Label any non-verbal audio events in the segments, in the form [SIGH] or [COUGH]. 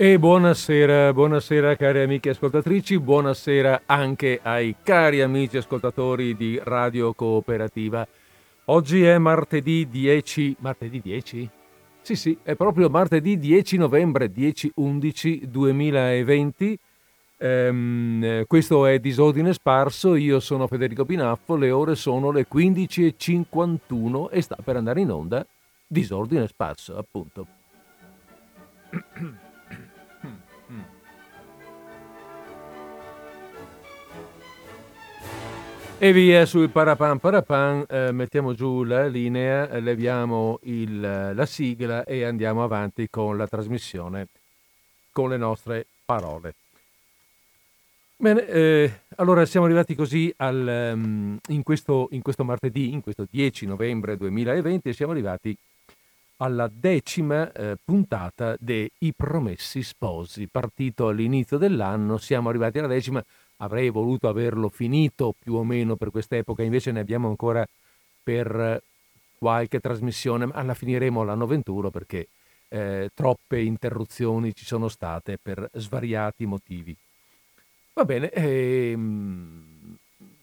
E buonasera, buonasera cari amiche ascoltatrici, buonasera anche ai cari amici ascoltatori di Radio Cooperativa. Oggi è martedì 10, martedì 10? Sì, sì, è proprio martedì 10 novembre 10-11-2020. Ehm, questo è Disordine Sparso, io sono Federico Pinaffo, le ore sono le 15.51 e sta per andare in onda Disordine Sparso, appunto. [CLEARS THROAT] E via sul parapan parapan, eh, mettiamo giù la linea, eh, leviamo il, la sigla e andiamo avanti con la trasmissione, con le nostre parole. Bene, eh, allora siamo arrivati così al, um, in, questo, in, questo, martedì, in questo 10 novembre 2020, siamo arrivati alla decima eh, puntata dei Promessi Sposi. Partito all'inizio dell'anno, siamo arrivati alla decima, avrei voluto averlo finito più o meno per quest'epoca, invece ne abbiamo ancora per qualche trasmissione, ma la finiremo l'anno 21 perché eh, troppe interruzioni ci sono state per svariati motivi. Va bene, ehm,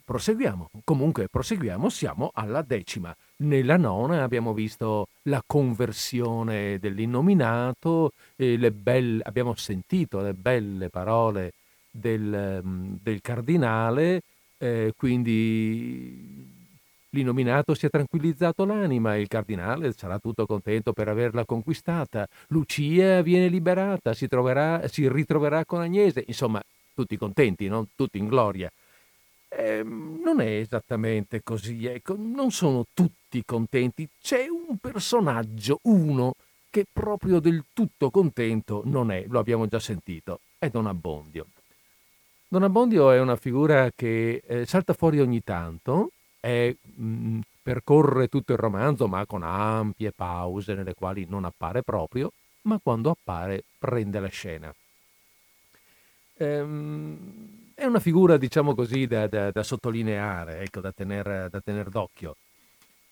proseguiamo. Comunque proseguiamo, siamo alla decima. Nella nona abbiamo visto la conversione dell'innominato, abbiamo sentito le belle parole del, mm, del cardinale, eh, quindi l'innominato si è tranquillizzato l'anima, il cardinale sarà tutto contento per averla conquistata, Lucia viene liberata, si, troverà, si ritroverà con Agnese, insomma tutti contenti, no? tutti in gloria. Eh, non è esattamente così, ecco, non sono tutti contenti, c'è un personaggio, uno, che proprio del tutto contento non è, lo abbiamo già sentito, è Don Abbondio. Don Abbondio è una figura che eh, salta fuori ogni tanto, è, mh, mm, percorre tutto il romanzo ma con ampie pause nelle quali non appare proprio, ma quando appare prende la scena. Ehm, è una figura, diciamo così, da, da, da sottolineare, ecco, da tenere tener d'occhio.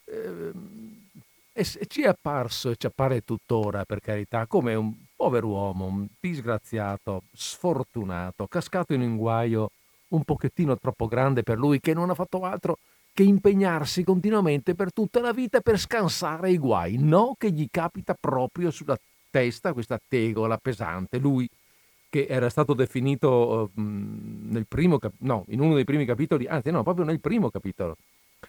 Ehm, e, e ci è apparso e ci appare tuttora, per carità, come un Pover'uomo, un disgraziato, sfortunato, cascato in un guaio un pochettino troppo grande per lui, che non ha fatto altro che impegnarsi continuamente per tutta la vita per scansare i guai, no che gli capita proprio sulla testa questa tegola pesante. Lui che era stato definito uh, nel primo cap- no, in uno dei primi capitoli, anzi no, proprio nel primo capitolo,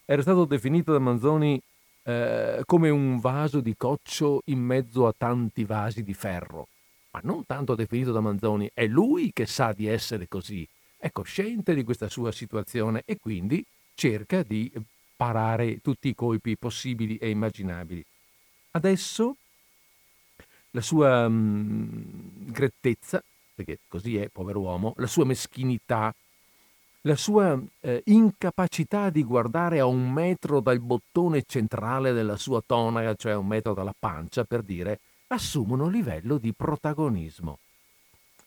era stato definito da Manzoni eh, come un vaso di coccio in mezzo a tanti vasi di ferro. Ma non tanto definito da Manzoni, è lui che sa di essere così, è cosciente di questa sua situazione e quindi cerca di parare tutti i colpi possibili e immaginabili. Adesso la sua mh, grettezza, perché così è, povero uomo, la sua meschinità, la sua eh, incapacità di guardare a un metro dal bottone centrale della sua tonaca, cioè a un metro dalla pancia, per dire, assumono livello di protagonismo.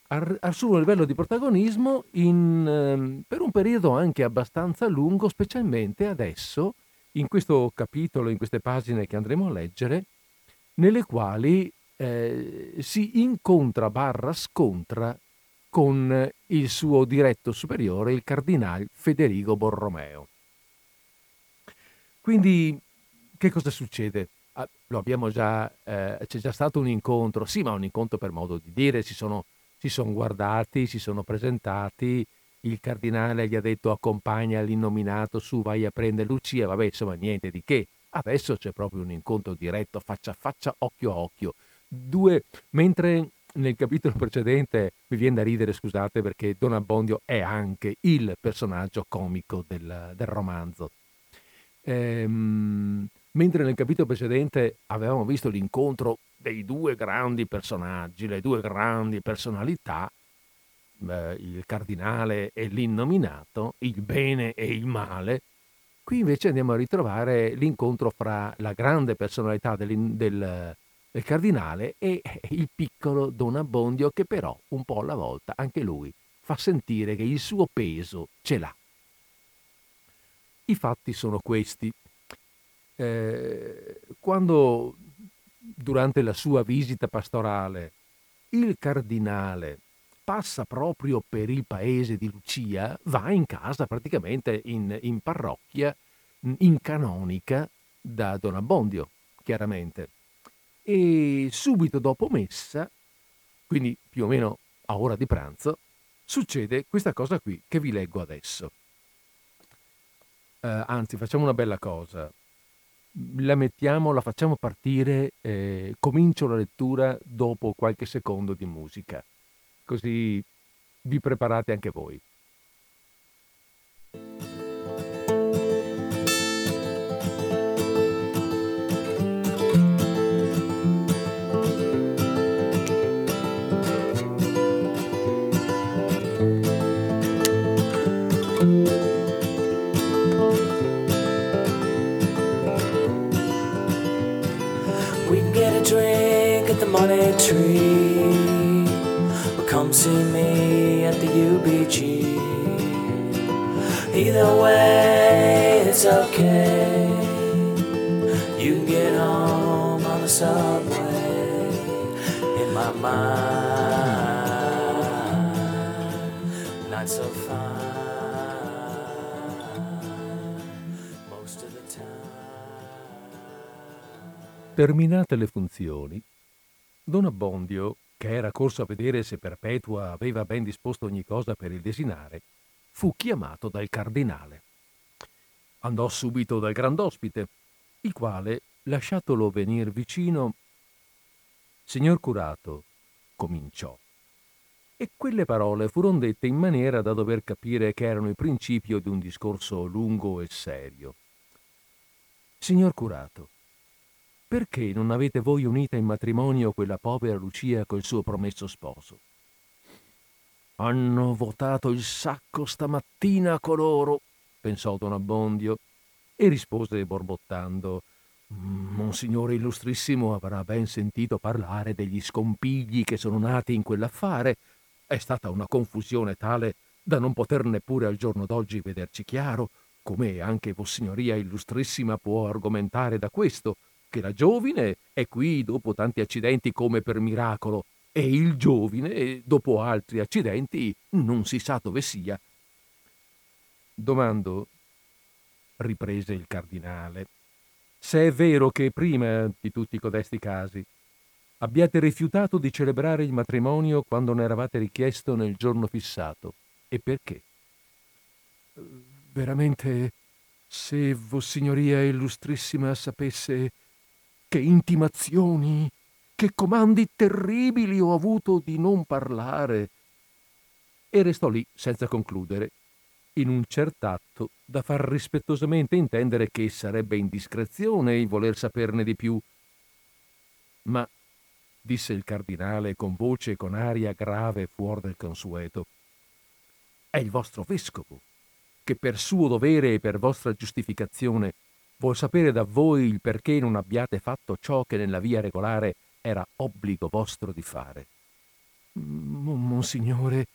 Ar- assumono livello di protagonismo in, eh, per un periodo anche abbastanza lungo, specialmente adesso, in questo capitolo, in queste pagine che andremo a leggere, nelle quali eh, si incontra barra scontra con il suo diretto superiore, il cardinale Federico Borromeo. Quindi che cosa succede? Ah, già, eh, c'è già stato un incontro, sì, ma un incontro per modo di dire, si sono, si sono guardati, si sono presentati, il cardinale gli ha detto accompagna l'innominato su, vai a prendere Lucia, vabbè, insomma, niente di che. Adesso c'è proprio un incontro diretto, faccia a faccia, occhio a occhio. Due, mentre nel capitolo precedente mi viene da ridere, scusate, perché Don Abbondio è anche il personaggio comico del, del romanzo. Ehm, mentre nel capitolo precedente avevamo visto l'incontro dei due grandi personaggi, le due grandi personalità, eh, il cardinale e l'innominato, il bene e il male, qui invece andiamo a ritrovare l'incontro fra la grande personalità del, del del cardinale e [LAUGHS] il piccolo Don Abbondio che però un po' alla volta anche lui fa sentire che il suo peso ce l'ha. I fatti sono questi. Eh, quando durante la sua visita pastorale il cardinale passa proprio per il paese di Lucia, va in casa praticamente in, in parrocchia, in canonica da Don Abbondio, chiaramente. E subito dopo messa, quindi più o meno a ora di pranzo, succede questa cosa qui che vi leggo adesso. Uh, anzi, facciamo una bella cosa. La mettiamo, la facciamo partire, eh, comincio la lettura dopo qualche secondo di musica, così vi preparate anche voi. See me at the UBG. Either way, it's okay. You can get home on the subway. In my mind, not so fine. Terminate le funzioni, Don Abbondio, che era corso a vedere se Perpetua aveva ben disposto ogni cosa per il desinare, fu chiamato dal cardinale. Andò subito dal grand'ospite, il quale, lasciatolo venir vicino, Signor curato, cominciò. E quelle parole furono dette in maniera da dover capire che erano il principio di un discorso lungo e serio. Signor curato, perché non avete voi unita in matrimonio quella povera Lucia col suo promesso sposo? Hanno votato il sacco stamattina coloro, pensò Don Abbondio, e rispose borbottando Monsignore illustrissimo avrà ben sentito parlare degli scompigli che sono nati in quell'affare. È stata una confusione tale da non poter neppure al giorno d'oggi vederci chiaro, come anche Vossignoria illustrissima può argomentare da questo, che la giovine è qui dopo tanti accidenti come per miracolo e il giovine, dopo altri accidenti, non si sa dove sia. Domando, riprese il cardinale, se è vero che prima di tutti codesti casi abbiate rifiutato di celebrare il matrimonio quando ne eravate richiesto nel giorno fissato, e perché? Veramente, se Vossignoria Illustrissima sapesse che intimazioni, che comandi terribili ho avuto di non parlare. E restò lì senza concludere, in un cert'atto da far rispettosamente intendere che sarebbe indiscrezione il voler saperne di più. Ma, disse il cardinale con voce e con aria grave fuori del consueto, è il vostro vescovo, che per suo dovere e per vostra giustificazione Vuol sapere da voi il perché non abbiate fatto ciò che nella via regolare era obbligo vostro di fare. Monsignore,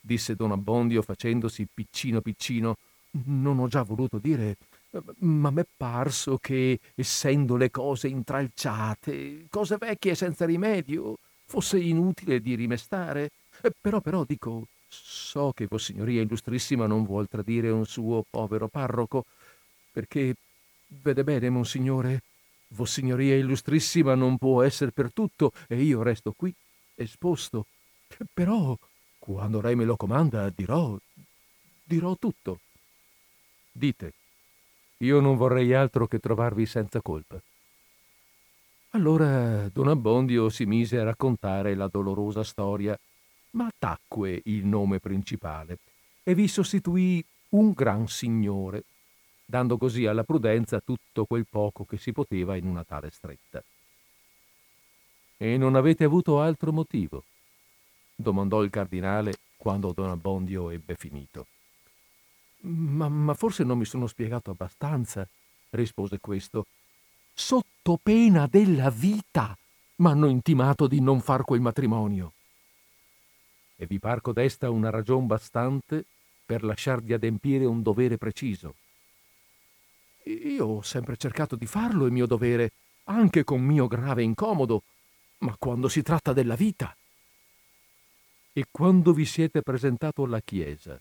disse don Abbondio facendosi piccino piccino, non ho già voluto dire, ma m'è parso che, essendo le cose intralciate, cose vecchie senza rimedio, fosse inutile di rimestare. Però, però, dico, so che Vossignoria Illustrissima non vuol tradire un suo povero parroco, perché Vede bene, monsignore, Vossignoria illustrissima non può essere per tutto e io resto qui, esposto. Però, quando lei me lo comanda, dirò, dirò tutto. Dite, io non vorrei altro che trovarvi senza colpa. Allora Don Abbondio si mise a raccontare la dolorosa storia, ma tacque il nome principale e vi sostituì un gran signore dando così alla prudenza tutto quel poco che si poteva in una tale stretta. E non avete avuto altro motivo? domandò il cardinale quando Don Abbondio ebbe finito. Ma, ma forse non mi sono spiegato abbastanza, rispose questo. Sotto pena della vita m'hanno intimato di non far quel matrimonio. E vi par codesta una ragion bastante per lasciar di adempiere un dovere preciso, io ho sempre cercato di farlo, è mio dovere, anche con mio grave incomodo, ma quando si tratta della vita, E quando vi siete presentato alla chiesa,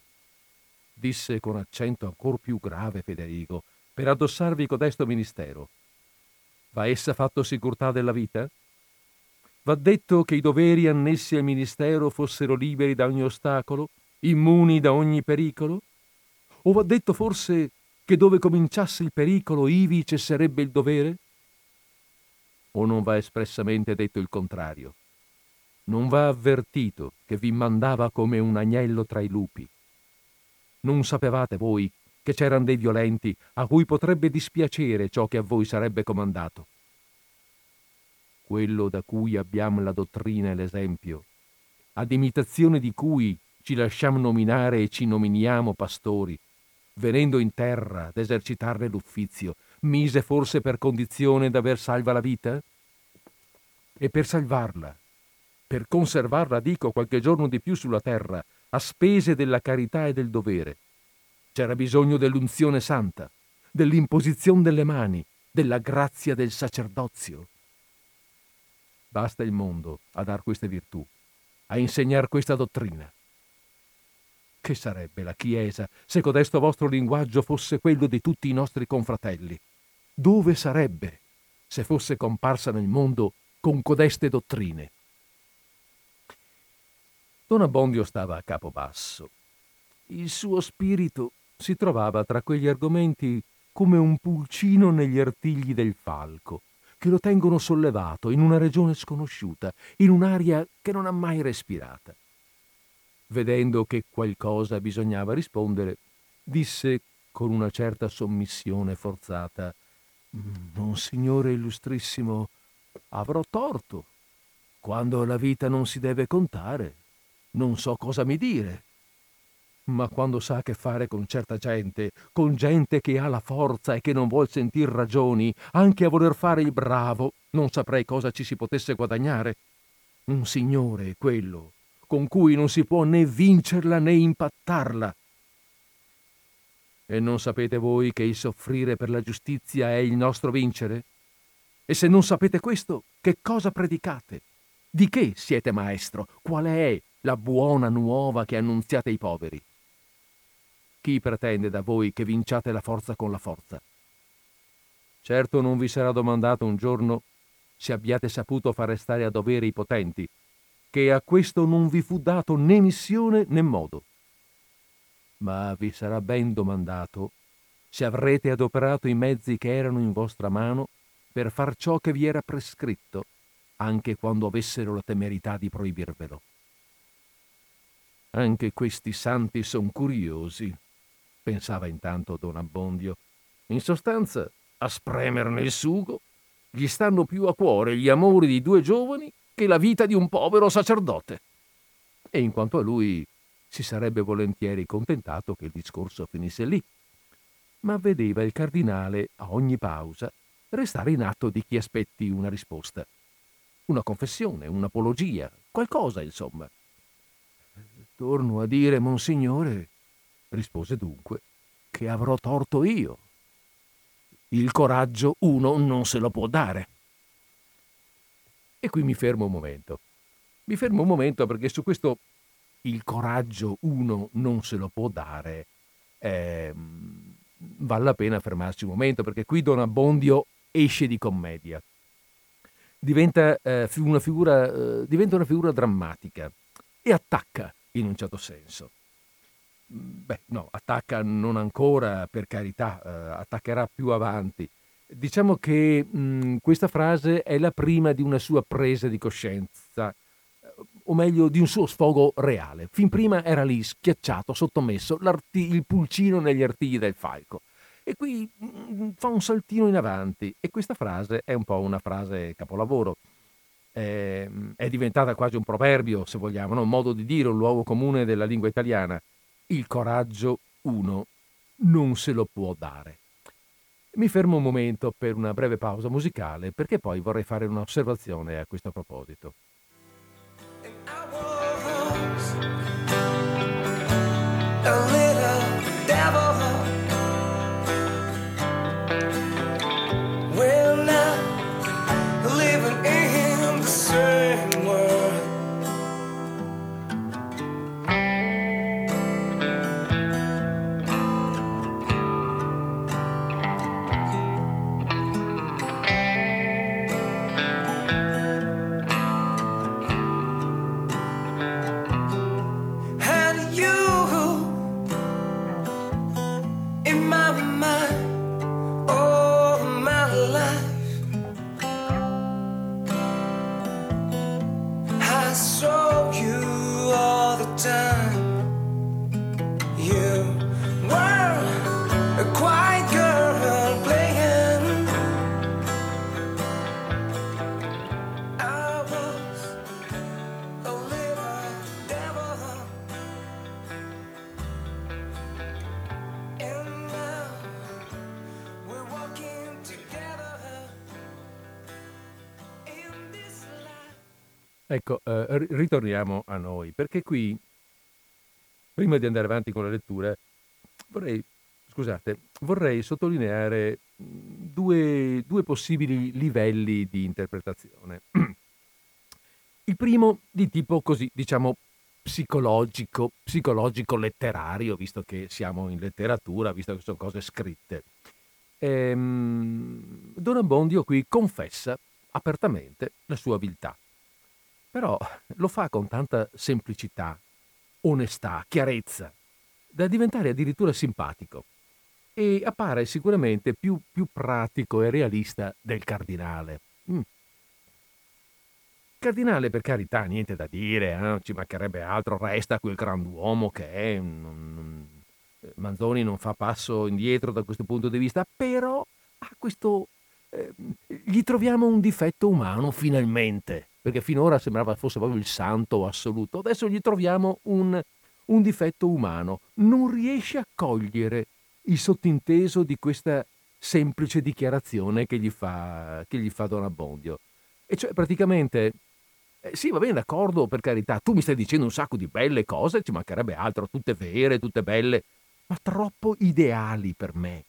disse con accento ancor più grave Federico, per addossarvi codesto ministero, va essa fatto sicurtà della vita? Va detto che i doveri annessi al ministero fossero liberi da ogni ostacolo, immuni da ogni pericolo? O va detto forse che dove cominciasse il pericolo ivi cesserebbe il dovere? O non va espressamente detto il contrario? Non va avvertito che vi mandava come un agnello tra i lupi? Non sapevate voi che c'erano dei violenti a cui potrebbe dispiacere ciò che a voi sarebbe comandato? Quello da cui abbiamo la dottrina e l'esempio, ad imitazione di cui ci lasciamo nominare e ci nominiamo pastori, venendo in terra ad esercitarne l'uffizio, mise forse per condizione d'aver salva la vita? E per salvarla, per conservarla, dico, qualche giorno di più sulla terra, a spese della carità e del dovere, c'era bisogno dell'unzione santa, dell'imposizione delle mani, della grazia del sacerdozio. Basta il mondo a dar queste virtù, a insegnar questa dottrina. Che sarebbe la Chiesa se codesto vostro linguaggio fosse quello di tutti i nostri confratelli? Dove sarebbe se fosse comparsa nel mondo con codeste dottrine? Don Abbondio stava a capo basso. Il suo spirito si trovava tra quegli argomenti come un pulcino negli artigli del falco, che lo tengono sollevato in una regione sconosciuta, in un'aria che non ha mai respirata vedendo che qualcosa bisognava rispondere, disse con una certa sommissione forzata Monsignore illustrissimo, avrò torto. Quando la vita non si deve contare, non so cosa mi dire. Ma quando sa che fare con certa gente, con gente che ha la forza e che non vuol sentir ragioni, anche a voler fare il bravo, non saprei cosa ci si potesse guadagnare. Un signore, quello, con cui non si può né vincerla né impattarla. E non sapete voi che il soffrire per la giustizia è il nostro vincere? E se non sapete questo, che cosa predicate? Di che siete maestro? Qual è la buona nuova che annunziate ai poveri? Chi pretende da voi che vinciate la forza con la forza? Certo non vi sarà domandato un giorno se abbiate saputo fare stare a dovere i potenti che a questo non vi fu dato né missione né modo. Ma vi sarà ben domandato se avrete adoperato i mezzi che erano in vostra mano per far ciò che vi era prescritto, anche quando avessero la temerità di proibirvelo. Anche questi santi son curiosi, pensava intanto don Abbondio. In sostanza, a spremerne il sugo, gli stanno più a cuore gli amori di due giovani che la vita di un povero sacerdote. E in quanto a lui, si sarebbe volentieri contentato che il discorso finisse lì, ma vedeva il cardinale a ogni pausa restare in atto di chi aspetti una risposta, una confessione, un'apologia, qualcosa insomma. Torno a dire, monsignore, rispose dunque, che avrò torto io. Il coraggio uno non se lo può dare. E qui mi fermo un momento. Mi fermo un momento perché su questo il coraggio uno non se lo può dare. Eh, vale la pena fermarsi un momento perché qui Don Abbondio esce di commedia. Diventa, eh, una figura, eh, diventa una figura drammatica e attacca in un certo senso. Beh, no, attacca non ancora, per carità, eh, attaccherà più avanti, Diciamo che mh, questa frase è la prima di una sua presa di coscienza, o meglio di un suo sfogo reale. Fin prima era lì, schiacciato, sottomesso, il pulcino negli artigli del falco. E qui mh, fa un saltino in avanti e questa frase è un po' una frase capolavoro. È, è diventata quasi un proverbio, se vogliamo, no? un modo di dire, un luogo comune della lingua italiana. Il coraggio uno non se lo può dare. Mi fermo un momento per una breve pausa musicale perché poi vorrei fare un'osservazione a questo proposito. Ecco, eh, ritorniamo a noi, perché qui, prima di andare avanti con la lettura, vorrei, scusate, vorrei sottolineare due, due possibili livelli di interpretazione. [CLEARS THROAT] Il primo di tipo così, diciamo, psicologico, psicologico letterario, visto che siamo in letteratura, visto che sono cose scritte. Ehm, Don Abbondio qui confessa apertamente la sua viltà, però lo fa con tanta semplicità, onestà, chiarezza, da diventare addirittura simpatico e appare sicuramente più, più pratico e realista del cardinale. Mm. Cardinale, per carità, niente da dire, eh? ci mancherebbe altro, resta quel grand'uomo che è. Non, Manzoni non fa passo indietro da questo punto di vista, però ha questo. Eh, gli troviamo un difetto umano finalmente, perché finora sembrava fosse proprio il santo assoluto, adesso gli troviamo un, un difetto umano, non riesce a cogliere il sottinteso di questa semplice dichiarazione che gli fa, che gli fa Don Abbondio. E cioè praticamente, eh, sì va bene d'accordo per carità, tu mi stai dicendo un sacco di belle cose, ci mancherebbe altro, tutte vere, tutte belle, ma troppo ideali per me.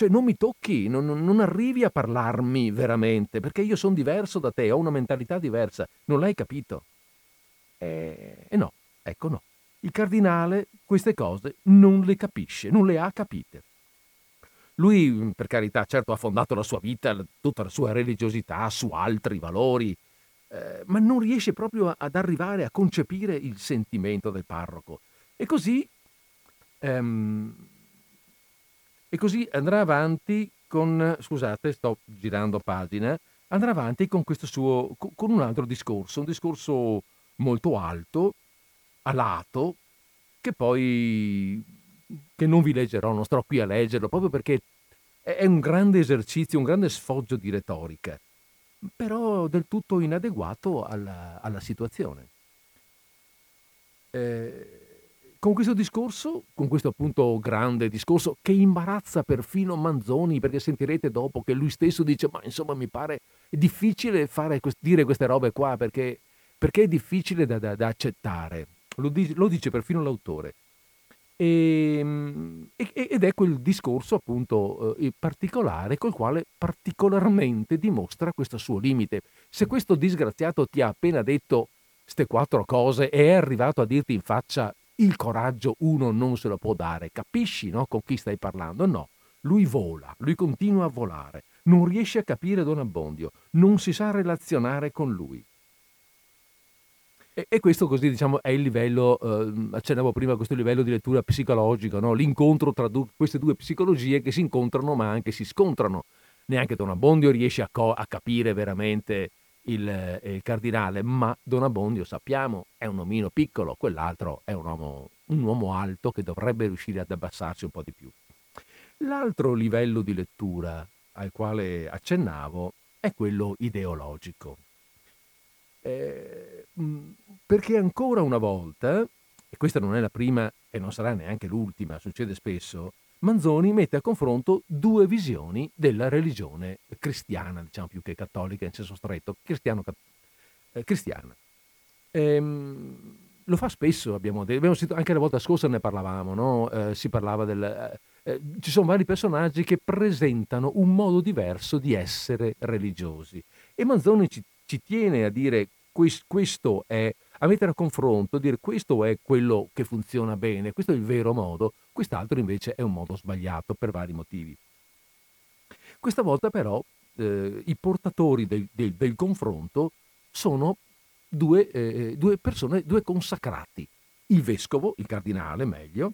Cioè non mi tocchi, non, non arrivi a parlarmi veramente, perché io sono diverso da te, ho una mentalità diversa, non l'hai capito. E, eh, e no, ecco no. Il cardinale queste cose non le capisce, non le ha capite. Lui, per carità, certo ha fondato la sua vita, tutta la sua religiosità su altri valori, eh, ma non riesce proprio ad arrivare a concepire il sentimento del parroco. E così, ehm, e così andrà avanti con, scusate, sto girando pagina, andrà avanti con questo suo, con un altro discorso, un discorso molto alto, alato, che poi che non vi leggerò, non starò qui a leggerlo, proprio perché è un grande esercizio, un grande sfoggio di retorica, però del tutto inadeguato alla, alla situazione. Eh, con questo discorso, con questo appunto grande discorso che imbarazza perfino Manzoni, perché sentirete dopo che lui stesso dice, ma insomma mi pare difficile fare, dire queste robe qua perché, perché è difficile da, da, da accettare. Lo dice, lo dice perfino l'autore. Ehm, e, ed è quel discorso appunto eh, particolare col quale particolarmente dimostra questo suo limite. Se questo disgraziato ti ha appena detto queste quattro cose e è arrivato a dirti in faccia il coraggio uno non se lo può dare, capisci no? con chi stai parlando? No, lui vola, lui continua a volare, non riesce a capire Don Abbondio, non si sa relazionare con lui. E, questo così diciamo è il livello, eh, accennavo prima a questo livello di lettura psicologica, no? l'incontro tra du- queste due psicologie che si incontrano ma anche si scontrano. Neanche Don Abbondio riesce a, co- a capire veramente il, eh, il, cardinale, ma Don Abbondio sappiamo è un omino piccolo, quell'altro è un uomo, un uomo alto che dovrebbe riuscire ad abbassarsi un po' di più. L'altro livello di lettura al quale accennavo è quello ideologico. Eh, perché ancora una volta, e questa non è la prima e non sarà neanche l'ultima, succede spesso, Manzoni mette a confronto due visioni della religione cristiana, diciamo più che cattolica in senso stretto, eh, cristiana. Ehm, lo fa spesso, abbiamo detto, abbiamo sentito, anche la volta scorsa ne parlavamo, no? eh, si parlava del... Eh, eh, ci sono vari personaggi che presentano un modo diverso di essere religiosi e Manzoni ci ci tiene a dire questo è, a mettere a confronto, dire questo è quello che funziona bene, questo è il vero modo, quest'altro invece è un modo sbagliato per vari motivi. Questa volta però eh, i portatori del, del, del, confronto sono due, eh, due persone, due consacrati. Il vescovo, il cardinale meglio,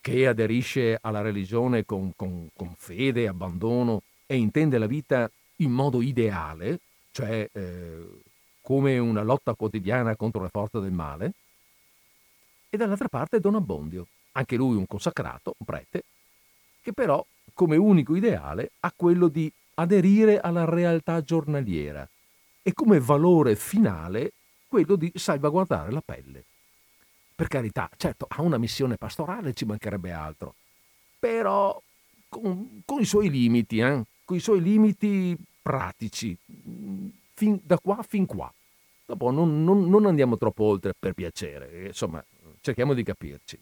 che aderisce alla religione con, con, con fede, abbandono e intende la vita in modo ideale, cioè eh, come una lotta quotidiana contro le forze del male, e dall'altra parte Don Abbondio, anche lui un consacrato, un prete, che però come unico ideale ha quello di aderire alla realtà giornaliera e come valore finale quello di salvaguardare la pelle. Per carità, certo, ha una missione pastorale, ci mancherebbe altro, però con, con i suoi limiti, eh? con i suoi limiti pratici, fin, da qua fin qua. dopo non, non, non andiamo troppo oltre per piacere, insomma, cerchiamo di capirci.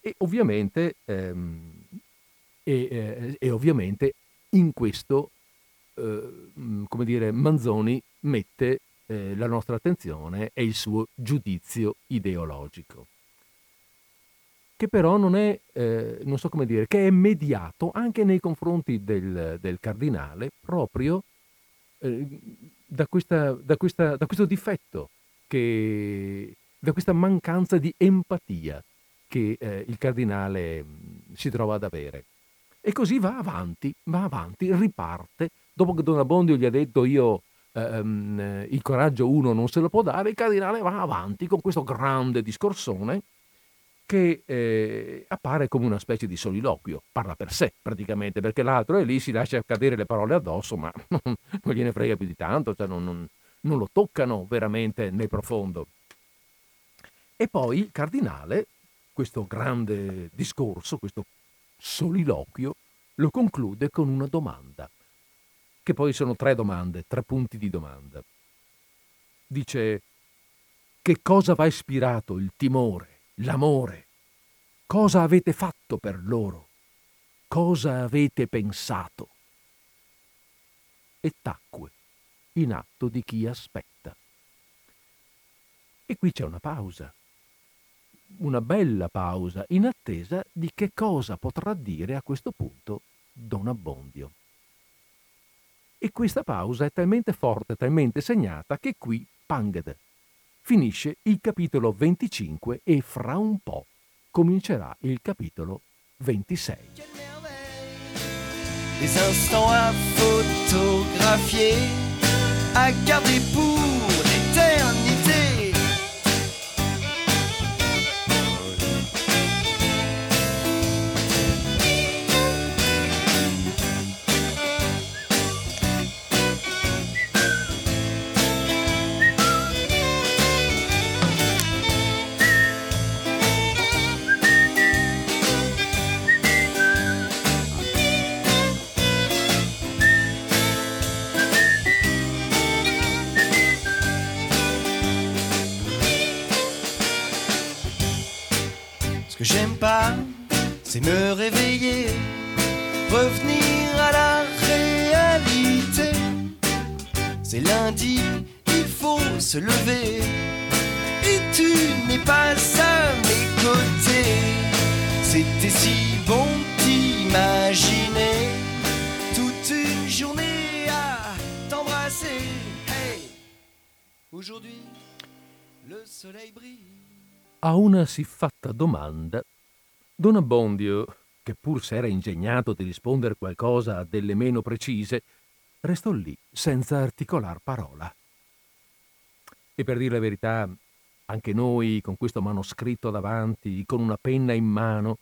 E ovviamente, ehm, e, eh, e ovviamente in questo, eh, come dire, Manzoni mette eh, la nostra attenzione e il suo giudizio ideologico che però non è, eh, non so come dire, che è mediato anche nei confronti del, del cardinale proprio eh, da, questa, da, questa, da, questo difetto, che, da questa mancanza di empatia che eh, il cardinale mm, si trova ad avere. E così va avanti, va avanti, riparte. Dopo che Don Abbondio gli ha detto io ehm, il coraggio uno non se lo può dare, il cardinale va avanti con questo grande discorsone che eh, appare come una specie di soliloquio, parla per sé praticamente, perché l'altro è lì, si lascia cadere le parole addosso, ma [LAUGHS] non, non gliene frega più di tanto, cioè non, non, non lo toccano veramente nel profondo. E poi il cardinale, questo grande discorso, questo soliloquio, lo conclude con una domanda, che poi sono tre domande, tre punti di domanda. Dice, che cosa va ispirato il timore, l'amore. Cosa avete fatto per loro? Cosa avete pensato? E tacque, in atto di chi aspetta. E qui c'è una pausa, una bella pausa, in attesa di che cosa potrà dire a questo punto Don Abbondio. E questa pausa è talmente forte, talmente segnata, che qui Pangade finisce il capitolo 25 e fra un po' comincerà il capitolo 26. Des instants à photographier, à garder pour c'est me réveiller, revenir à la réalité. C'est lundi, il faut se lever, et tu n'es pas à mes côtés. C'était si bon d'imaginer toute une journée à t'embrasser. Hey, aujourd'hui, le soleil brille. A una siffatta domanda Don Abbondio, che pur s'era ingegnato di rispondere qualcosa a delle meno precise, restò lì senza articolar parola. E per dire la verità, anche noi, con questo manoscritto davanti, con una penna in mano,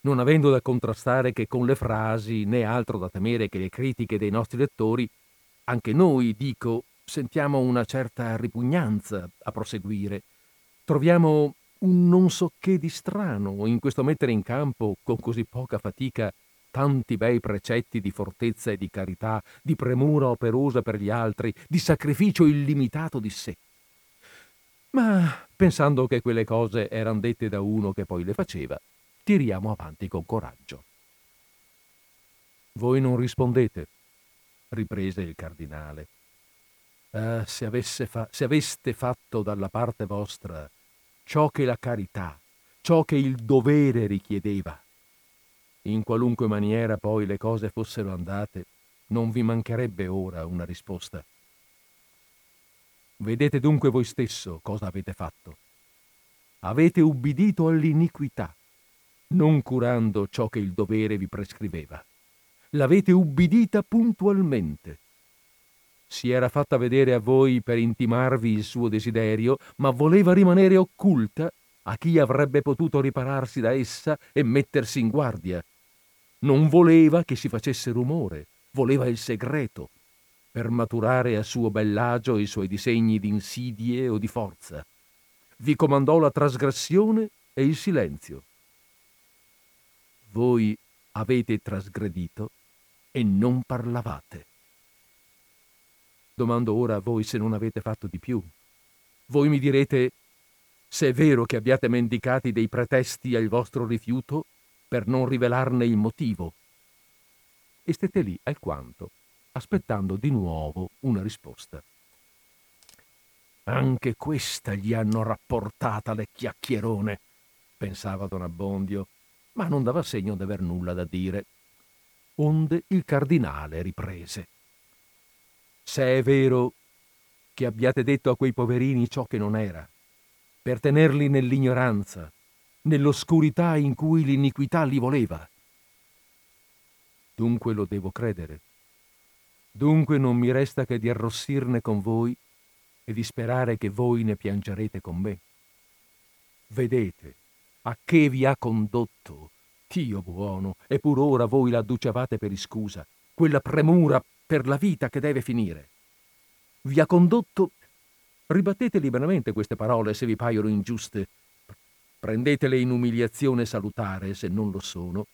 non avendo da contrastare che con le frasi, né altro da temere che le critiche dei nostri lettori, anche noi, dico, sentiamo una certa ripugnanza a proseguire. Troviamo un non so che di strano in questo mettere in campo con così poca fatica tanti bei precetti di fortezza e di carità, di premura operosa per gli altri, di sacrificio illimitato di sé. Ma pensando che quelle cose erano dette da uno che poi le faceva, tiriamo avanti con coraggio. Voi non rispondete, riprese il cardinale. Ah, se, fa- se aveste fatto dalla parte vostra ciò che la carità, ciò che il dovere richiedeva. In qualunque maniera poi le cose fossero andate, non vi mancherebbe ora una risposta. Vedete dunque voi stesso cosa avete fatto. Avete ubbidito all'iniquità, non curando ciò che il dovere vi prescriveva. L'avete ubbidita puntualmente si era fatta vedere a voi per intimarvi il suo desiderio, ma voleva rimanere occulta a chi avrebbe potuto ripararsi da essa e mettersi in guardia. Non voleva che si facesse rumore, voleva il segreto, per maturare a suo bellagio i suoi disegni di insidie o di forza. Vi comandò la trasgressione e il silenzio. Voi avete trasgredito e non parlavate. Domando ora a voi se non avete fatto di più. Voi mi direte, se è vero che abbiate mendicati dei pretesti al vostro rifiuto, per non rivelarne il motivo. E stette lì alquanto, aspettando di nuovo una risposta. Anche questa gli hanno rapportata le chiacchierone, pensava don Abbondio, ma non dava segno d'aver nulla da dire. Onde il cardinale riprese. Se è vero che abbiate detto a quei poverini ciò che non era, per tenerli nell'ignoranza, nell'oscurità in cui l'iniquità li voleva. Dunque lo devo credere. Dunque non mi resta che di arrossirne con voi e di sperare che voi ne piangerete con me. Vedete a che vi ha condotto, Dio buono, e pur ora voi la adducevate per iscusa, quella premura per la vita che deve finire. Vi ha condotto. Ribattete liberamente queste parole se vi paiono ingiuste. Prendetele in umiliazione salutare se non lo sono.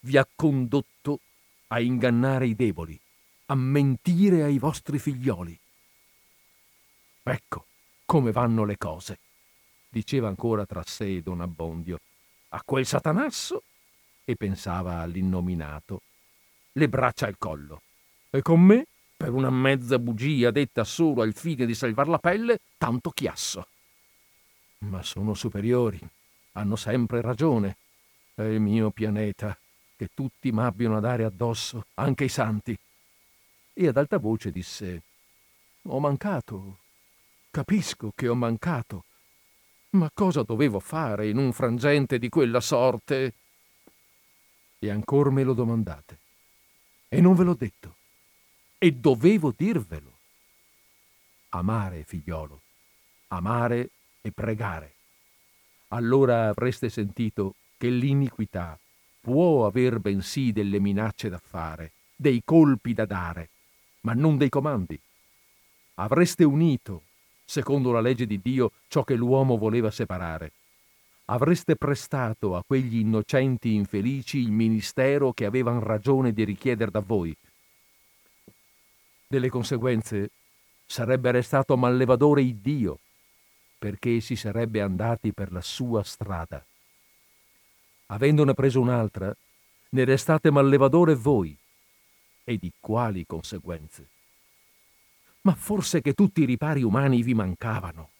Vi ha condotto a ingannare i deboli, a mentire ai vostri figlioli. Ecco come vanno le cose, diceva ancora tra sé don Abbondio. A quel satanasso, e pensava all'innominato, le braccia al collo. E con me, per una mezza bugia detta solo al fine di salvar la pelle, tanto chiasso. Ma sono superiori, hanno sempre ragione. È il mio pianeta, che tutti m'abbiano a dare addosso, anche i santi. E ad alta voce disse: Ho mancato, Capisco che ho mancato. Ma cosa dovevo fare in un frangente di quella sorte? E ancora me lo domandate. E non ve l'ho detto. E dovevo dirvelo. Amare, figliolo. Amare e pregare. Allora avreste sentito che l'iniquità può aver bensì delle minacce da fare, dei colpi da dare, ma non dei comandi. Avreste unito secondo la legge di Dio, ciò che l'uomo voleva separare. Avreste prestato a quegli innocenti infelici il ministero che avevano ragione di richiedere da voi. Delle conseguenze sarebbe restato mallevadore il Dio, perché si sarebbe andati per la sua strada. Avendone preso un'altra, ne restate mallevadore voi. E di quali conseguenze? Ma forse che tutti i ripari umani vi mancavano.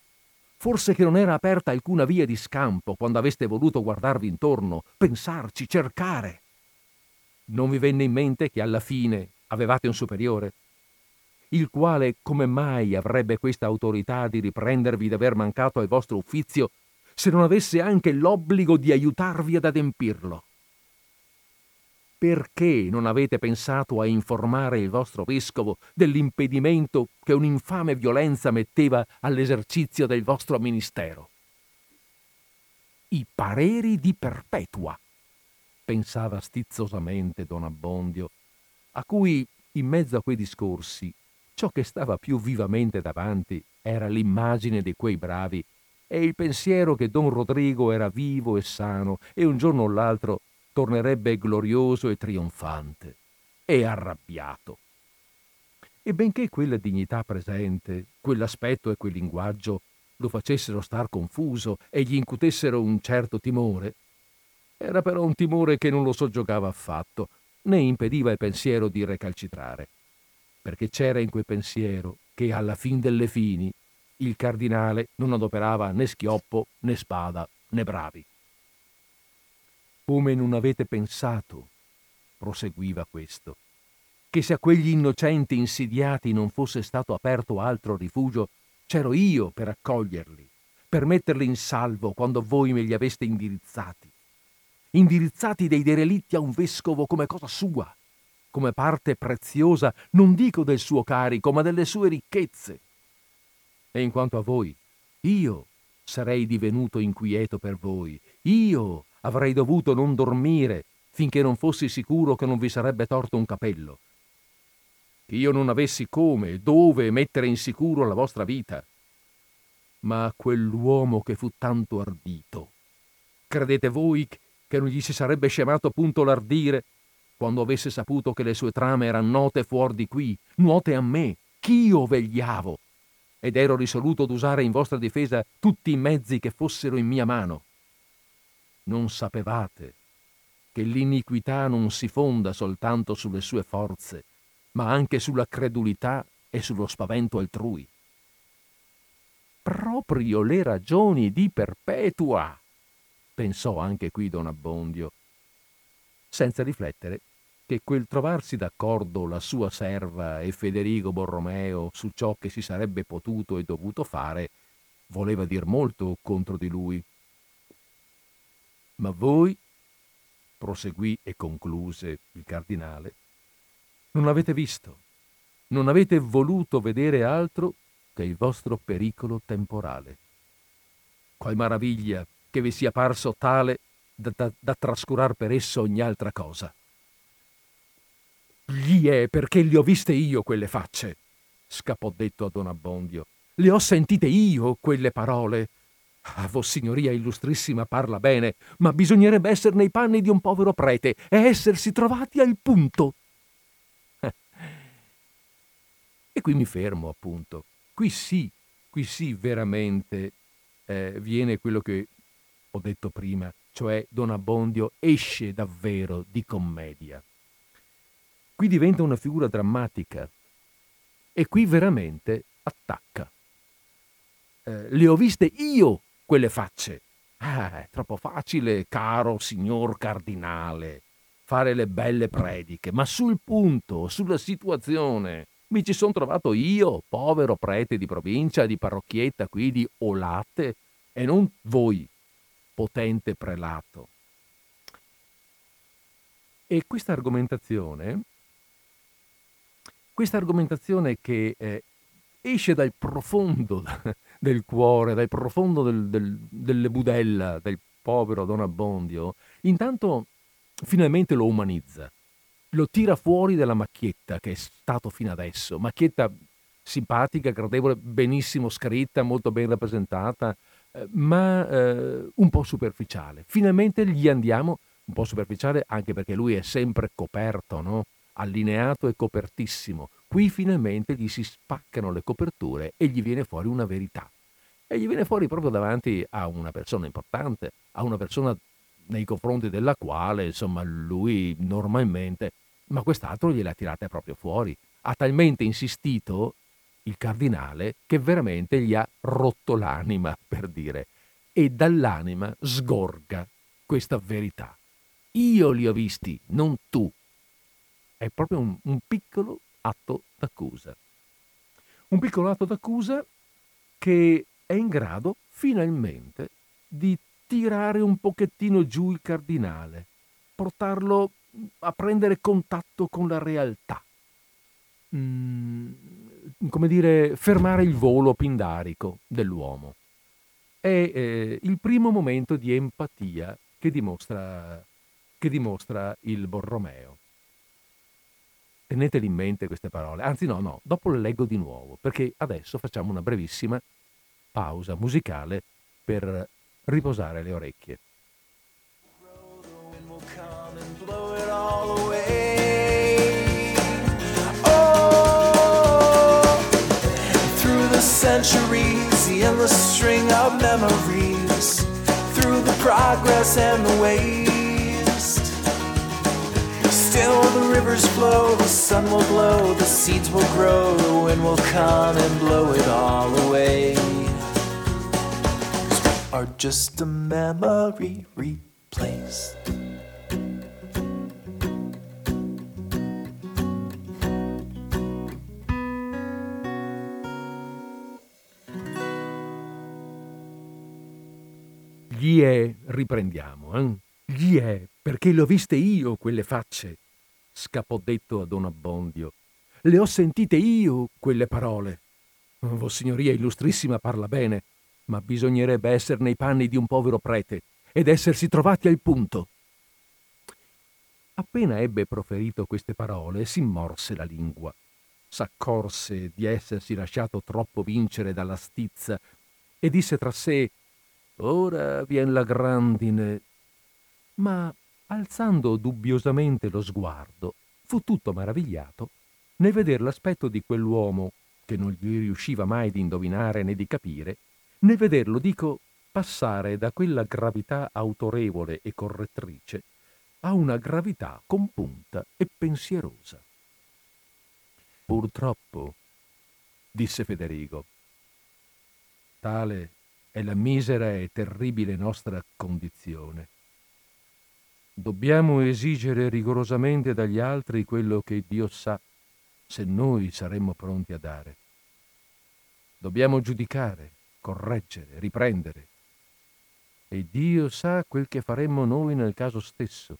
Forse che non era aperta alcuna via di scampo quando aveste voluto guardarvi intorno, pensarci, cercare. Non vi venne in mente che alla fine avevate un superiore, il quale come mai avrebbe questa autorità di riprendervi d'aver mancato al vostro uffizio se non avesse anche l'obbligo di aiutarvi ad adempirlo? perché non avete pensato a informare il vostro vescovo dell'impedimento che un'infame violenza metteva all'esercizio del vostro ministero? I pareri di Perpetua, pensava stizzosamente don Abbondio, a cui, in mezzo a quei discorsi, ciò che stava più vivamente davanti era l'immagine di quei bravi e il pensiero che don Rodrigo era vivo e sano e un giorno o l'altro tornerebbe glorioso e trionfante e arrabbiato. E benché quella dignità presente, quell'aspetto e quel linguaggio lo facessero star confuso e gli incutessero un certo timore, era però un timore che non lo soggiogava affatto, né impediva il pensiero di recalcitrare, perché c'era in quel pensiero che alla fin delle fini il cardinale non adoperava né schioppo né spada né bravi. Come non avete pensato, proseguiva questo, che se a quegli innocenti insidiati non fosse stato aperto altro rifugio, c'ero io per accoglierli, per metterli in salvo quando voi me li aveste indirizzati. Indirizzati dei derelitti a un vescovo come cosa sua, come parte preziosa, non dico del suo carico, ma delle sue ricchezze. E in quanto a voi, io sarei divenuto inquieto per voi, io avrei dovuto non dormire finché non fossi sicuro che non vi sarebbe torto un capello. Che io non avessi come e dove mettere in sicuro la vostra vita. Ma quell'uomo che fu tanto ardito, credete voi che non gli si sarebbe scemato punto l'ardire quando avesse saputo che le sue trame erano note fuori di qui, note a me, ch'io vegliavo, ed ero risoluto ad usare in vostra difesa tutti i mezzi che fossero in mia mano. Non sapevate che l'iniquità non si fonda soltanto sulle sue forze, ma anche sulla credulità e sullo spavento altrui. Proprio le ragioni di Perpetua, pensò anche qui Don Abbondio, senza riflettere che quel trovarsi d'accordo la sua serva e Federico Borromeo su ciò che si sarebbe potuto e dovuto fare voleva dir molto contro di lui. Ma voi, proseguì e concluse il cardinale, non avete visto, non avete voluto vedere altro che il vostro pericolo temporale. Qual maraviglia che vi sia parso tale da, da, da trascurar per esso ogni altra cosa. Gli è perché le ho viste io quelle facce, scappò detto a Don Abbondio. Le ho sentite io quelle parole. Ah, Vossignoria illustrissima parla bene, ma bisognerebbe essere nei panni di un povero prete e essersi trovati al punto. [LAUGHS] e qui mi fermo, appunto. Qui sì, qui sì veramente eh, viene quello che ho detto prima, cioè Don Abbondio esce davvero di commedia. Qui diventa una figura drammatica e qui veramente attacca. Eh, le ho viste io quelle facce. Ah, è troppo facile, caro signor cardinale, fare le belle prediche, ma sul punto, sulla situazione, mi ci sono trovato io, povero prete di provincia, di parrocchietta qui di Olate, e non voi, potente prelato. E questa argomentazione questa argomentazione che eh, esce dal profondo [LAUGHS] del cuore, dal profondo del, del, delle budella del povero Don Abbondio, intanto finalmente lo umanizza, lo tira fuori dalla macchietta che è stato fino adesso, macchietta simpatica, gradevole, benissimo scritta, molto ben rappresentata, ma eh, un po' superficiale. Finalmente gli andiamo, un po' superficiale anche perché lui è sempre coperto, no? allineato e copertissimo. Qui finalmente gli si spaccano le coperture e gli viene fuori una verità. E gli viene fuori proprio davanti a una persona importante, a una persona nei confronti della quale, insomma, lui normalmente, ma quest'altro gliel'ha tirata proprio fuori. Ha talmente insistito il cardinale che veramente gli ha rotto l'anima, per dire, e dall'anima sgorga questa verità. Io li ho visti, non tu, è proprio un, un piccolo atto d'accusa. Un piccolo atto d'accusa che è in grado finalmente di tirare un pochettino giù il cardinale, portarlo a prendere contatto con la realtà. Mm, come dire, fermare il volo pindarico dell'uomo. È eh, il primo momento di empatia che dimostra, che dimostra il Borromeo. Teneteli in mente queste parole. Anzi no, no, dopo le leggo di nuovo, perché adesso facciamo una brevissima pausa musicale per riposare le orecchie. Centuries, the endless string of memories, through the progress and the waste. Still the rivers flow, the sun will glow, the seeds will grow, the wind will come and blow it all away. Are just a memory replaced. Gli è, riprendiamo, eh? Gli è, perché le ho viste io quelle facce scappò detto a Don Abbondio. Le ho sentite io quelle parole. Vossignoria illustrissima parla bene, ma bisognerebbe essere nei panni di un povero prete ed essersi trovati al punto. Appena ebbe proferito queste parole, si morse la lingua. S'accorse di essersi lasciato troppo vincere dalla stizza e disse tra sé: Ora vien la grandine. Ma alzando dubbiosamente lo sguardo, fu tutto maravigliato nel veder l'aspetto di quell'uomo che non gli riusciva mai di indovinare né di capire, nel vederlo, dico, passare da quella gravità autorevole e correttrice a una gravità compunta e pensierosa. Purtroppo, disse Federigo, tale è la misera e terribile nostra condizione. Dobbiamo esigere rigorosamente dagli altri quello che Dio sa se noi saremmo pronti a dare. Dobbiamo giudicare, correggere, riprendere. E Dio sa quel che faremmo noi nel caso stesso,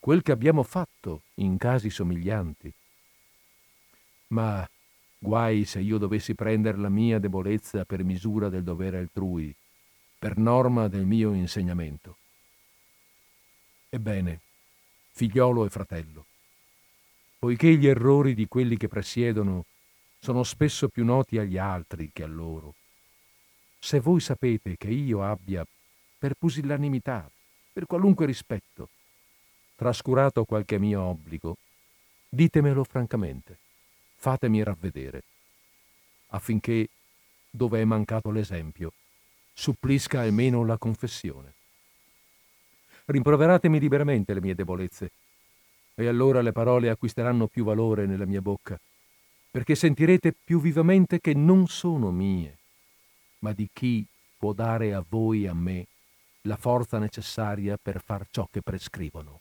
quel che abbiamo fatto in casi somiglianti. Ma guai se io dovessi prendere la mia debolezza per misura del dovere altrui, per norma del mio insegnamento. Ebbene, figliolo e fratello, poiché gli errori di quelli che presiedono sono spesso più noti agli altri che a loro, se voi sapete che io abbia, per pusillanimità, per qualunque rispetto, trascurato qualche mio obbligo, ditemelo francamente, fatemi ravvedere, affinché, dove è mancato l'esempio, supplisca almeno la confessione. Rimproveratemi liberamente le mie debolezze, e allora le parole acquisteranno più valore nella mia bocca, perché sentirete più vivamente che non sono mie, ma di chi può dare a voi e a me la forza necessaria per far ciò che prescrivono.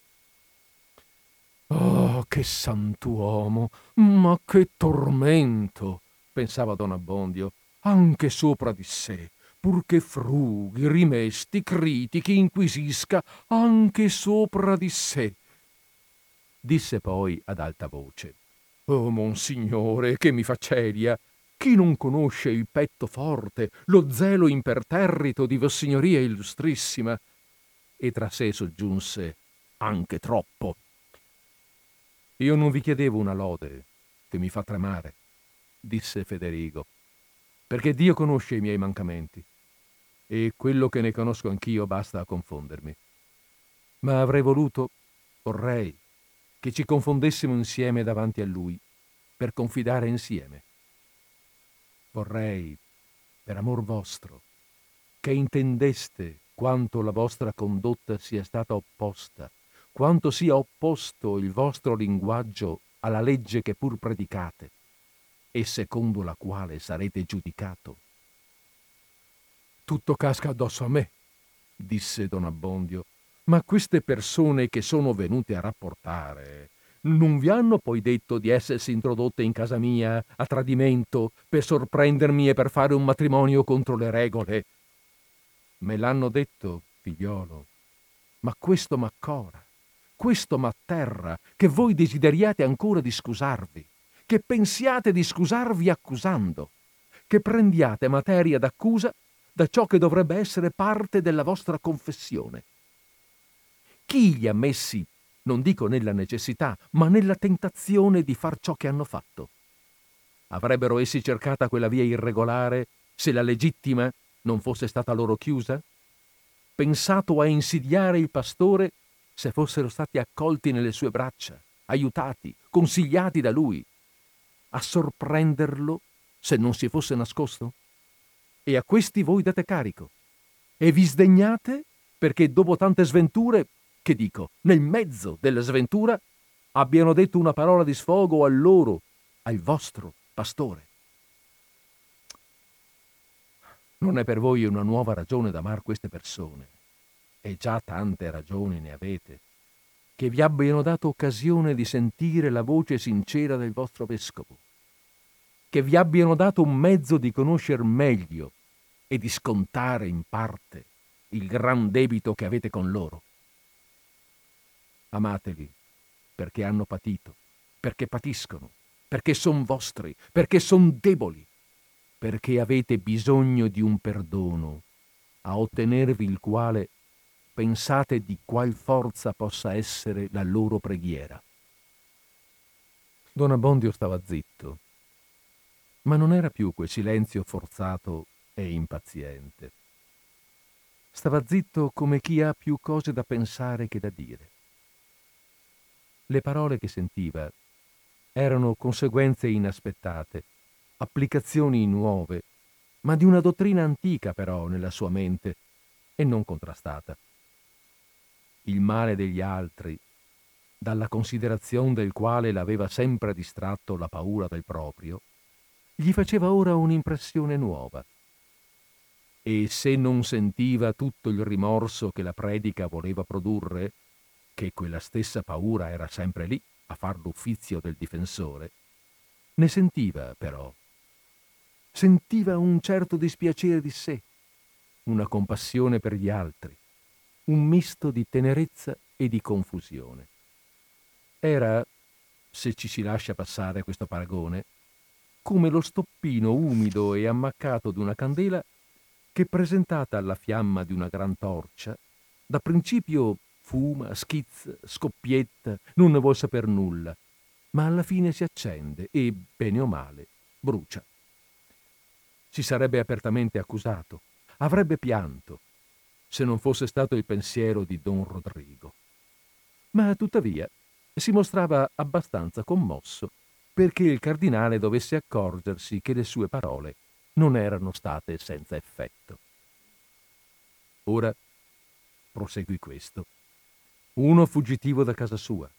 Oh, che santuomo! Ma che tormento! pensava don Abbondio, anche sopra di sé, purché frughi, rimesti, critichi, inquisisca, anche sopra di sé. Disse poi ad alta voce, Oh, monsignore, che mi fa celia! Chi non conosce il petto forte, lo zelo imperterrito di Vossignoria illustrissima? E tra sé soggiunse, anche troppo. Io non vi chiedevo una lode, che mi fa tremare, disse Federigo, perché Dio conosce i miei mancamenti e quello che ne conosco anch'io basta a confondermi. Ma avrei voluto, vorrei, che ci confondessimo insieme davanti a Lui, per confidare insieme. Vorrei, per amor vostro, che intendeste quanto la vostra condotta sia stata opposta, quanto sia opposto il vostro linguaggio alla legge che pur predicate, e secondo la quale sarete giudicato. Tutto casca addosso a me, disse don Abbondio, ma queste persone che sono venute a rapportare non vi hanno poi detto di essersi introdotte in casa mia a tradimento per sorprendermi e per fare un matrimonio contro le regole? Me l'hanno detto, figliolo, ma questo m'accora, questo m'atterra, che voi desideriate ancora di scusarvi, che pensiate di scusarvi accusando, che prendiate materia d'accusa da ciò che dovrebbe essere parte della vostra confessione. Chi li ha messi non dico nella necessità, ma nella tentazione di far ciò che hanno fatto. Avrebbero essi cercata quella via irregolare se la legittima non fosse stata loro chiusa? Pensato a insidiare il pastore se fossero stati accolti nelle sue braccia, aiutati, consigliati da lui? A sorprenderlo se non si fosse nascosto? E a questi voi date carico. E vi sdegnate perché dopo tante sventure che dico, nel mezzo della sventura, abbiano detto una parola di sfogo a loro, al vostro pastore. Non è per voi una nuova ragione d'amar queste persone, e già tante ragioni ne avete, che vi abbiano dato occasione di sentire la voce sincera del vostro vescovo, che vi abbiano dato un mezzo di conoscer meglio e di scontare in parte il gran debito che avete con loro. Amateli perché hanno patito, perché patiscono, perché son vostri, perché son deboli, perché avete bisogno di un perdono, a ottenervi il quale pensate di qual forza possa essere la loro preghiera. Don Abbondio stava zitto, ma non era più quel silenzio forzato e impaziente. Stava zitto come chi ha più cose da pensare che da dire. Le parole che sentiva erano conseguenze inaspettate applicazioni nuove, ma di una dottrina antica però nella sua mente e non contrastata. Il male degli altri, dalla considerazione del quale l'aveva sempre distratto la paura del proprio, gli faceva ora un'impressione nuova. E se non sentiva tutto il rimorso che la predica voleva produrre, che quella stessa paura era sempre lì a far l'uffizio del difensore, ne sentiva però. Sentiva un certo dispiacere di sé, una compassione per gli altri, un misto di tenerezza e di confusione. Era, se ci si lascia passare questo paragone, come lo stoppino umido e ammaccato d'una candela che presentata alla fiamma di una gran torcia, da principio fuma, schizza, scoppietta, non ne vuol saper nulla, ma alla fine si accende e, bene o male, brucia. Si sarebbe apertamente accusato, avrebbe pianto, se non fosse stato il pensiero di don Rodrigo. Ma tuttavia si mostrava abbastanza commosso perché il cardinale dovesse accorgersi che le sue parole non erano state senza effetto. Ora, proseguì questo, uno fuggitivo da casa sua,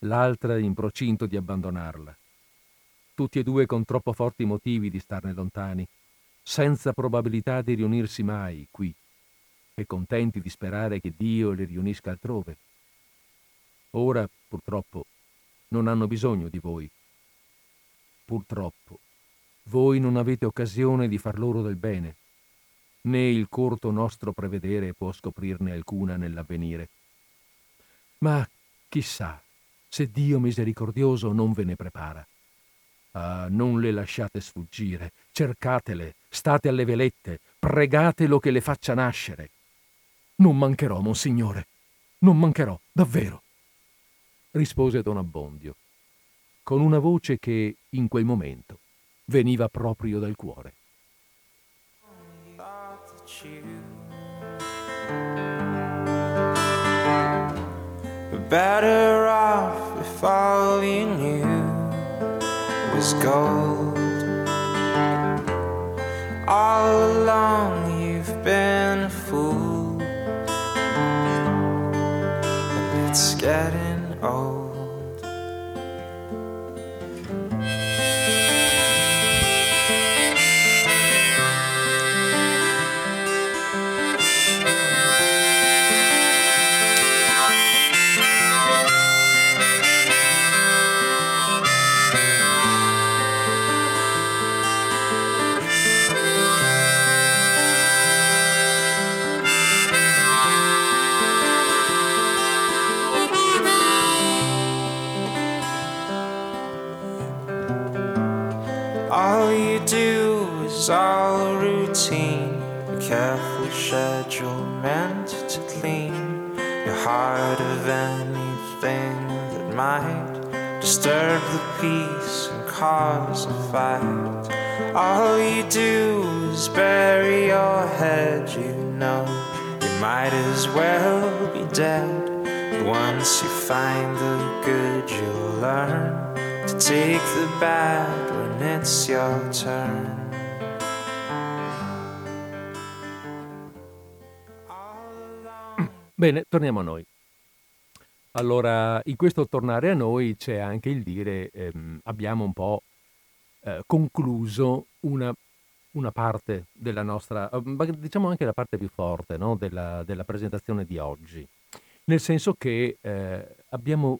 l'altra in procinto di abbandonarla, tutti e due con troppo forti motivi di starne lontani, senza probabilità di riunirsi mai qui, e contenti di sperare che Dio li riunisca altrove. Ora, purtroppo, non hanno bisogno di voi. Purtroppo, voi non avete occasione di far loro del bene, né il corto nostro prevedere può scoprirne alcuna nell'avvenire. Ma chissà se Dio misericordioso non ve ne prepara. Ah, non le lasciate sfuggire, cercatele, state alle velette, pregatelo che le faccia nascere. Non mancherò, monsignore, non mancherò, davvero rispose don Abbondio, con una voce che, in quel momento, veniva proprio dal cuore. Better off if all you knew was gold. All along you've been getting old. And anything that might disturb the peace and cause a fight. All you do is bury your head, you know. You might as well be dead. But once you find the good, you'll learn to take the bad when it's your turn. Bene, torniamo a noi. Allora, in questo tornare a noi c'è anche il dire, ehm, abbiamo un po' eh, concluso una, una, parte della nostra, diciamo anche la parte più forte no? della, della, presentazione di oggi, nel senso che eh, abbiamo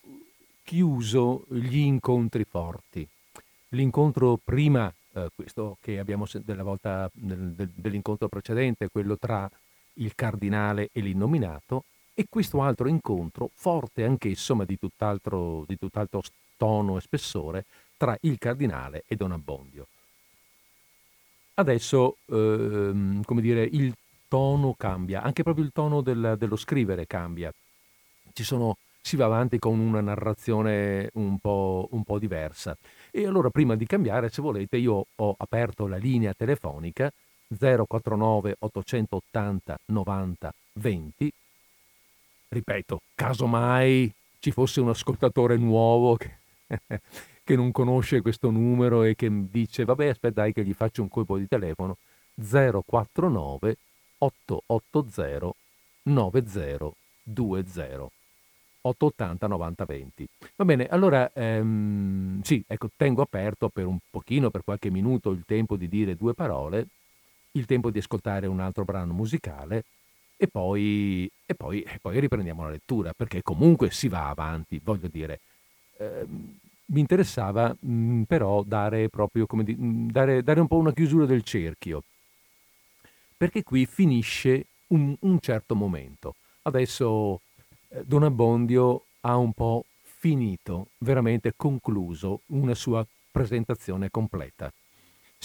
chiuso gli incontri forti. L'incontro prima, eh, questo che abbiamo della volta del, del, dell'incontro precedente, quello tra il cardinale e l'innominato, e questo altro incontro, forte anch'esso, ma di tutt'altro, di tutt'altro tono e spessore, tra il cardinale e Don Abbondio. Adesso, ehm, come dire, il tono cambia, anche proprio il tono del, dello scrivere cambia. Sono, si va avanti con una narrazione un po', un po' diversa. E allora, prima di cambiare, se volete, io ho aperto la linea telefonica 049 880 90 20 ripeto, casomai ci fosse un ascoltatore nuovo che, [LAUGHS] che non conosce questo numero e che dice vabbè aspetta dai che gli faccio un colpo di telefono. 049 880 9020 880 90 20. Va bene, allora ehm, sì, ecco, tengo aperto per un pochino, per qualche minuto, il tempo di dire due parole, il tempo di ascoltare un altro brano musicale e poi, e poi, e poi riprendiamo la lettura, perché comunque si va avanti, voglio dire. Ehm, mi interessava mh, però dare proprio di, mh, dare, dare, un po' una chiusura del cerchio, perché qui finisce un, un certo momento. Adesso eh, Don Abbondio ha un po' finito, veramente concluso, una sua presentazione completa.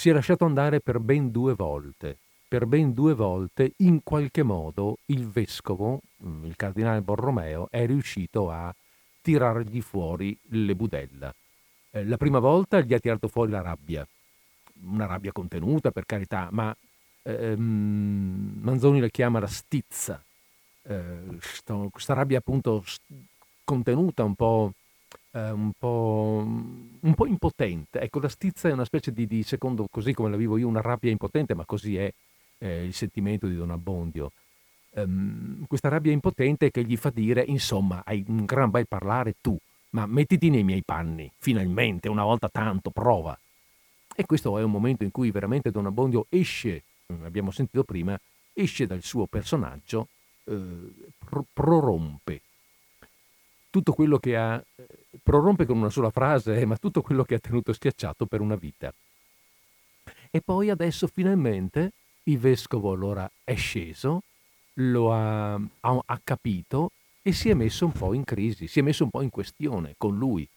Si è lasciato andare per ben due volte. Per ben due volte, in qualche modo, il vescovo, mm, il cardinale Borromeo, è riuscito a tirargli fuori le budella. Eh, la prima volta gli ha tirato fuori la rabbia, una rabbia contenuta per carità, ma ehm, Manzoni la chiama la stizza, eh, questa rabbia appunto contenuta un po', eh, un, po', un po' impotente. Ecco, la stizza è una specie di, di, secondo così come la vivo io, una rabbia impotente, ma così è eh, il sentimento di Don Abbondio. Um, questa rabbia impotente che gli fa dire, insomma, hai un gran bel parlare tu, ma mettiti nei miei panni, finalmente, una volta tanto, prova. E questo è un momento in cui veramente Don Abbondio esce, abbiamo sentito prima, esce dal suo personaggio eh, pro- prorompe tutto quello che ha, eh, prorompe con una sola frase, eh, ma tutto quello che ha tenuto schiacciato per una vita. E poi adesso finalmente il vescovo allora è sceso, lo ha, ha, ha capito e si è messo un po' in crisi, si è messo un po' in questione con lui,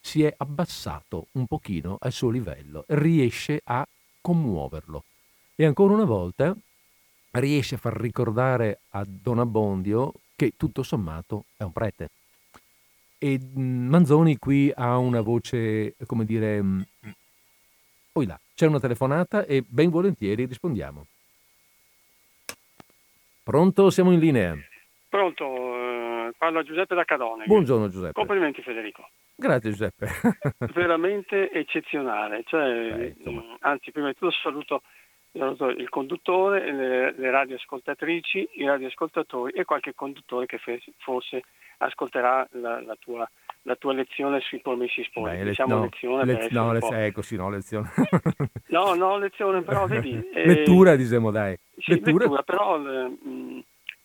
si è abbassato un pochino al suo livello, riesce a commuoverlo. E ancora una volta riesce a far ricordare a Don Abbondio che tutto sommato è un prete. E mm, Manzoni qui ha una voce, come dire, mm, poi là, c'è una telefonata e ben volentieri rispondiamo. Pronto? Siamo in linea. Pronto, eh, parla Giuseppe da Cadone. Buongiorno Giuseppe. Complimenti Federico. Grazie Giuseppe. [LAUGHS] Veramente eccezionale. Cioè, Beh, anzi, prima di tutto saluto il conduttore, le, le radioascoltatrici, i radioascoltatori e qualche conduttore che forse ascolterà la, la, tua, la tua, lezione sui promessi sposi. Beh, diciamo no, lezione le, no, le, ecco sì, no, lezione. [LAUGHS] no, no, lezione, però vedi... [LAUGHS] Eh, lettura, diciamo, dai. Sì, lettura, lettura però mh, mm,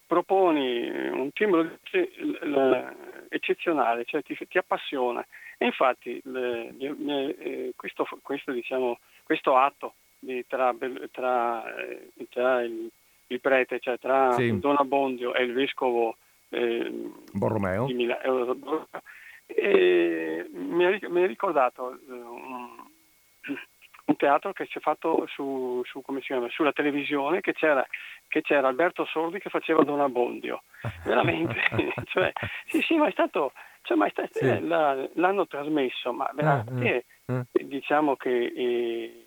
proponi un timbro eccezionale, cioè ti, ti appassiona. E infatti le, le, eh, questo, questo, diciamo, questo atto tra, tra, eh, tra il, il, prete, cioè tra sì. Don Abbondio e il vescovo eh, Borromeo. Mila, e mi ha ricordato eh, un, teatro che si è fatto su, su, chiama, sulla televisione che c'era, che c'era, Alberto Sordi che faceva Don Abbondio. [LAUGHS] Veramente, [LAUGHS] cioè, sì, sì, ma è stato, cioè, ma è stato sì. la, l'hanno trasmesso, ma veramente uh, uh, uh. diciamo che eh,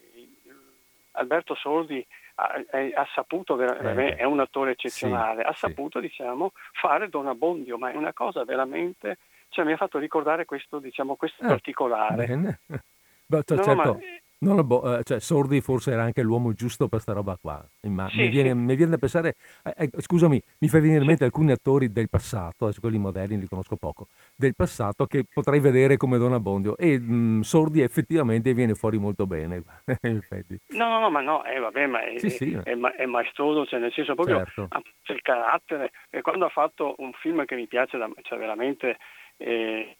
Alberto Sordi ha, ha saputo, eh, è un attore eccezionale, sì, ha saputo sì. diciamo, fare Don Abbondio, ma è una cosa veramente, cioè, mi ha fatto ricordare questo, diciamo, questo eh, particolare. Bene. [LAUGHS] Beh, no, certo. ma, non bo- eh, cioè, Sordi forse era anche l'uomo giusto per questa roba qua. Ma sì, mi, viene, sì. mi, viene, da pensare, eh, eh, scusami, mi fai venire in mente alcuni attori del passato, adesso quelli moderni li conosco poco, del passato che potrei vedere come Don Abbondio e mh, Sordi effettivamente viene fuori molto bene. [LAUGHS] no, no, no, ma no, eh, vabbè, ma è, sì, sì. è, è, maestoso, cioè nel senso proprio certo. il carattere. E quando ha fatto un film che mi piace, da, cioè veramente... Eh,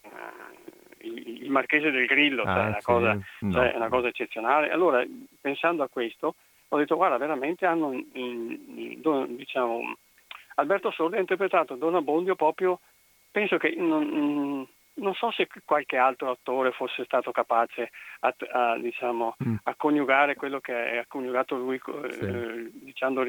il, il Marchese del Grillo, ah, cioè, una, sì, cosa, no. cioè, una cosa eccezionale. Allora, pensando a questo, ho detto, guarda, veramente hanno, diciamo, Alberto Sordi ha interpretato Don Abbondio proprio, penso che non, non, so se qualche altro attore fosse stato capace a, a, diciamo, mm. a coniugare quello che ha coniugato lui, sì. eh, diciamo,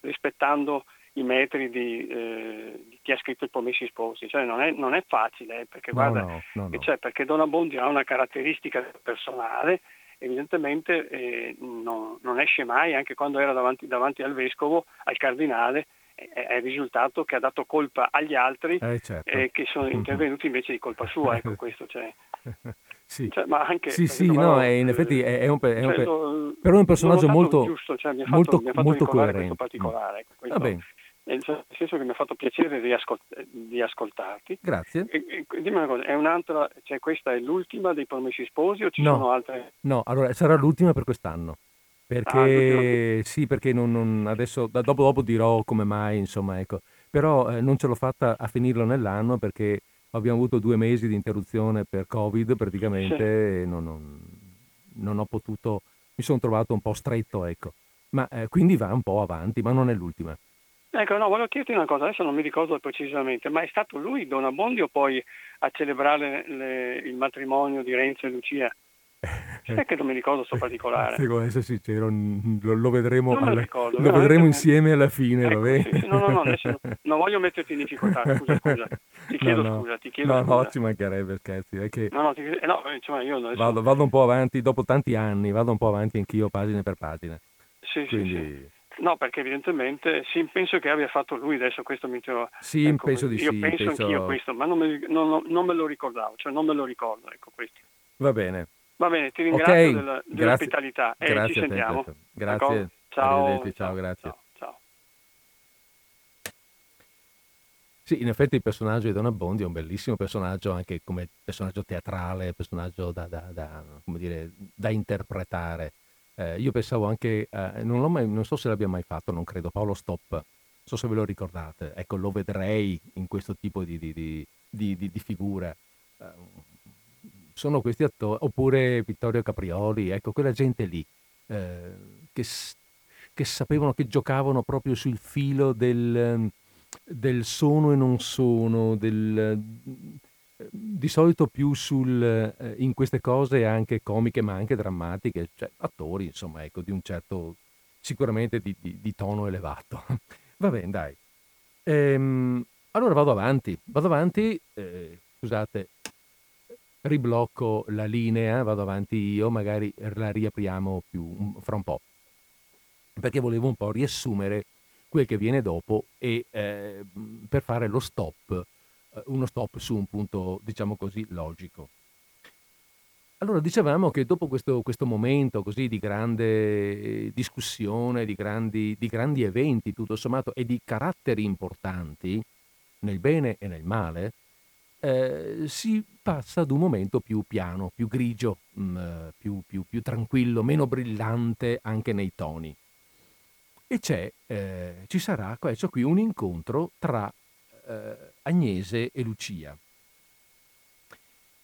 rispettando i metri di, eh, di, chi ha scritto i Promessi Sposi. Cioè, non, è, non, è, facile, eh, perché, no, guarda, no, no, cioè, perché Don Abbondio ha una caratteristica personale, evidentemente eh, non esce mai, anche quando era davanti, davanti, al vescovo, al cardinale, è il risultato che ha dato colpa agli altri eh, certo. eh, che sono intervenuti invece di colpa sua. Ecco, questo cioè. [LAUGHS] sì, cioè, ma anche, sì, sì no, è, in effetti è, è un, è un, cioè, però è un personaggio molto, giusto, cioè, mi ha fatto, molto, mi ha fatto molto coerente. particolare. Ecco, questo, nel senso che mi ha fatto piacere di, ascolt- di ascoltarti. Grazie. E, e, dimmi una cosa, è un'altra, cioè questa è l'ultima dei Promessi Sposi o ci no, sono altre? No, allora sarà l'ultima per quest'anno. Perché ah, sì, perché non, non, adesso dopo, dopo dirò come mai, insomma, ecco. Però eh, non ce l'ho fatta a finirlo nell'anno perché abbiamo avuto due mesi di interruzione per Covid praticamente sì. e non, non, non, ho potuto, mi sono trovato un po' stretto, ecco. Ma eh, quindi va un po' avanti, ma non è l'ultima. Ecco, no, volevo chiederti una cosa, adesso non mi ricordo precisamente, ma è stato lui, Don Abbondio, poi a celebrare le, il matrimonio di Renzo e Lucia? Sai che non mi ricordo questo particolare. Devo essere sincero, lo, lo vedremo, alla, ricordo, lo vedremo insieme alla fine, ecco, va bene? Sì, sì, no, no, no, adesso [LAUGHS] non voglio metterti in difficoltà, scusa, scusa. Ti chiedo no, no. scusa, ti chiedo no, scusa. No, ci mancherebbe, scherzi. È che no, no, ti, eh, no insomma, io adesso... vado, vado, un po' avanti, dopo tanti anni, vado un po' avanti anch'io, pagina per pagina. Sì, Quindi... sì, sì. No, perché evidentemente sì, penso che abbia fatto lui, adesso questo mi trovo... Sì, ecco, penso di io sì. Io penso, penso anch'io questo, ma non me, non, non me, lo ricordavo, cioè non me lo ricordo, ecco questo. Va bene. Va bene, ti ringrazio okay. della, dell'ospitalità e grazie ci sentiamo. Te, grazie. Ciao. Ciao, grazie. Ciao, ciao. Sì, in effetti il personaggio di Don Abbondi è un bellissimo personaggio anche come personaggio teatrale, personaggio da, da, da, dire, da interpretare. Eh, io pensavo anche, eh, non, mai, non, so se l'abbia mai fatto, non credo, Paolo Stop, non so se ve lo ricordate, ecco, lo vedrei in questo tipo di, di, di, di figura. Eh, sono questi attori, oppure Vittorio Caprioli, ecco, quella gente lì, eh, che, che, sapevano, che giocavano proprio sul filo del, del sono e non sono, del, di solito più sul, eh, in queste cose anche comiche ma anche drammatiche, cioè attori insomma ecco di un certo, sicuramente di, di, di tono elevato. [LAUGHS] Va bene dai. Ehm, allora vado avanti, vado avanti, eh, scusate, riblocco la linea, vado avanti io, magari la riapriamo più, fra un po', perché volevo un po' riassumere quel che viene dopo e eh, per fare lo stop, uno stop su un punto, diciamo così, logico. Allora, dicevamo che dopo questo, questo momento così di grande discussione, di grandi, di grandi eventi, tutto sommato, e di caratteri importanti, nel bene e nel male, eh, si passa ad un momento più piano, più grigio, mh, mm, eh, più, più, più, tranquillo, meno brillante anche nei toni. E eh, ci sarà, questo qui, un incontro tra eh, Agnese e Lucia.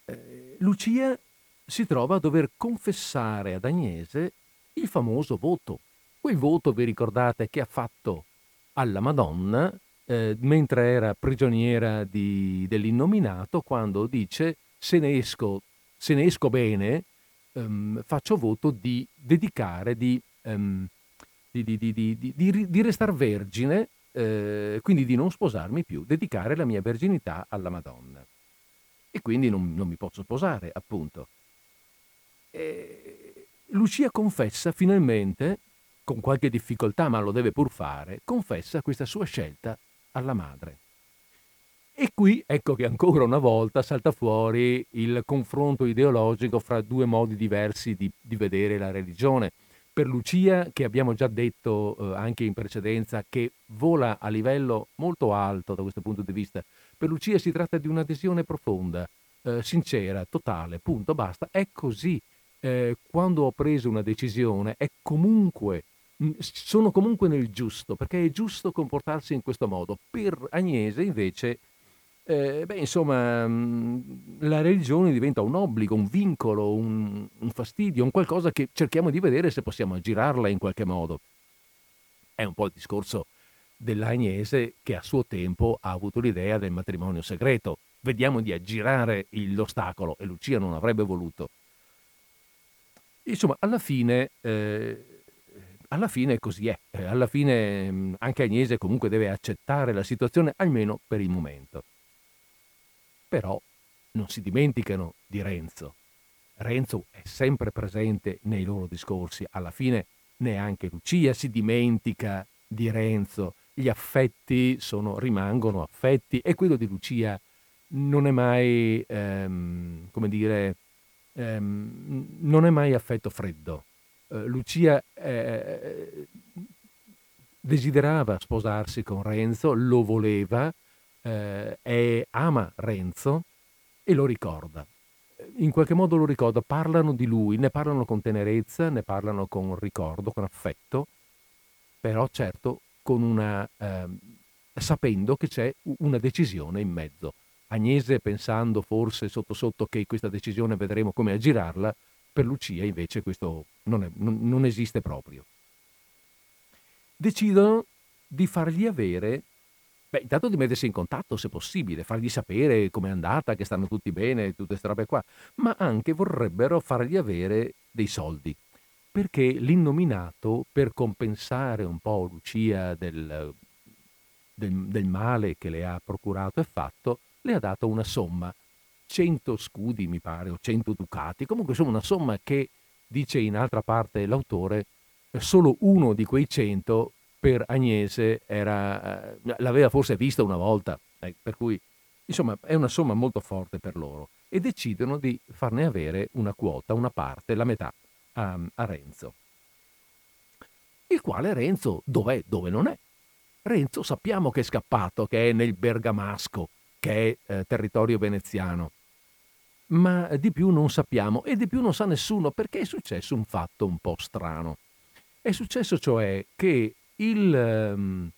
Eh, Lucia si trova a dover confessare ad Agnese il famoso voto. Quel voto, vi ricordate, che ha fatto alla Madonna eh, mentre era prigioniera di, dell'innominato, quando dice se ne esco, se ne esco bene, ehm, faccio voto di dedicare, di, ehm, di, di restare vergine, eh, quindi di non sposarmi più, dedicare la mia verginità alla Madonna. E quindi non, non mi posso sposare, appunto. E Lucia confessa finalmente, con qualche difficoltà, ma lo deve pur fare, confessa questa sua scelta alla madre. E qui ecco che ancora una volta salta fuori il confronto ideologico fra due modi diversi di, di vedere la religione. Per Lucia, che abbiamo già detto eh, anche in precedenza, che vola a livello molto alto da questo punto di vista, per Lucia si tratta di un'adesione profonda, eh, sincera, totale, punto, basta. È così. Eh, quando ho preso una decisione, è comunque sono comunque nel giusto, perché è giusto comportarsi in questo modo. Per Agnese invece, eh, beh, insomma, la religione diventa un obbligo, un vincolo, un, un fastidio, un qualcosa che cerchiamo di vedere se possiamo aggirarla in qualche modo. È un po' il discorso dell'Agnese che a suo tempo ha avuto l'idea del matrimonio segreto. Vediamo di aggirare l'ostacolo e Lucia non avrebbe voluto. Insomma, alla fine eh, alla fine così è. Eh, alla fine mm, anche Agnese comunque deve accettare la situazione, almeno per il momento. Però non si dimenticano di Renzo. Renzo è sempre presente nei loro discorsi. Alla fine neanche Lucia si dimentica di Renzo. gli affetti sono, rimangono affetti e quello di Lucia non è mai, ehm, come dire, ehm, non è mai affetto freddo. Eh, Lucia eh, desiderava sposarsi con Renzo, lo voleva, eh, è, ama Renzo e lo ricorda. In qualche modo lo ricorda, parlano di lui, ne parlano con tenerezza, ne parlano con ricordo, con affetto, però certo con una, eh, sapendo che c'è una decisione in mezzo. Agnese pensando forse sotto sotto che questa decisione vedremo come aggirarla, per Lucia invece questo non, è, non, non esiste proprio. Decidono di fargli avere, beh, intanto di mettersi in contatto se possibile, fargli sapere com'è andata, che stanno tutti bene, tutte queste robe qua, ma anche vorrebbero fargli avere dei soldi, perché l'innominato, per compensare un po' Lucia del, del, del male che le ha procurato e fatto, le ha dato una somma, 100 scudi mi pare, o 100 ducati, comunque insomma una somma che, dice in altra parte l'autore, solo uno di quei 100 per Agnese era, eh, l'aveva forse vista una volta, eh, per cui insomma è una somma molto forte per loro e decidono di farne avere una quota, una parte, la metà a, a Renzo. Il quale Renzo dov'è? Dove non è? Renzo sappiamo che è scappato, che è nel Bergamasco, che è eh, territorio veneziano. Ma di più non sappiamo e di più non sa nessuno perché è successo un fatto un po' strano. È successo cioè che il, ehm,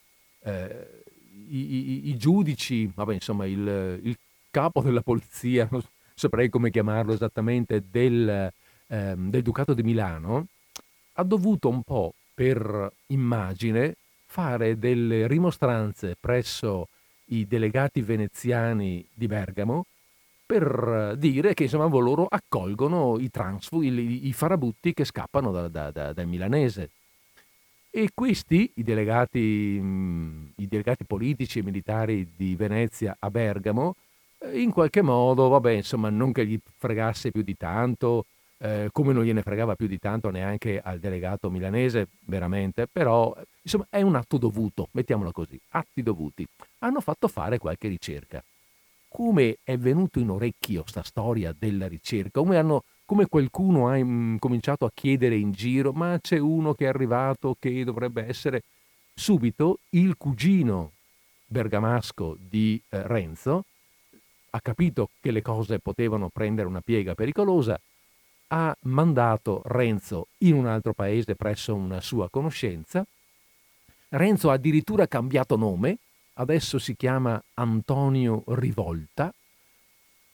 eh, i, i, i, giudici, vabbè, insomma, il, il, capo della polizia, non saprei come chiamarlo esattamente, del, ehm, del Ducato di Milano, ha dovuto un po' per immagine fare delle rimostranze presso i delegati veneziani di Bergamo per dire che insomma loro accolgono i transfughi, i farabutti che scappano da, da, da, dal milanese. E questi, i delegati, i delegati politici e militari di Venezia a Bergamo, eh, in qualche modo, vabbè, insomma, non che gli fregasse più di tanto, eh, come non gliene fregava più di tanto neanche al delegato milanese, veramente, però insomma è un atto dovuto, mettiamolo così, atti dovuti. Hanno fatto fare qualche ricerca. Come è venuto in orecchio sta storia della ricerca? Come, hanno, come qualcuno ha in, cominciato a chiedere in giro, ma c'è uno che è arrivato che dovrebbe essere subito il cugino bergamasco di eh, Renzo, ha capito che le cose potevano prendere una piega pericolosa, ha mandato Renzo in un altro paese presso una sua conoscenza. Renzo ha addirittura cambiato nome, adesso si chiama Antonio Rivolta,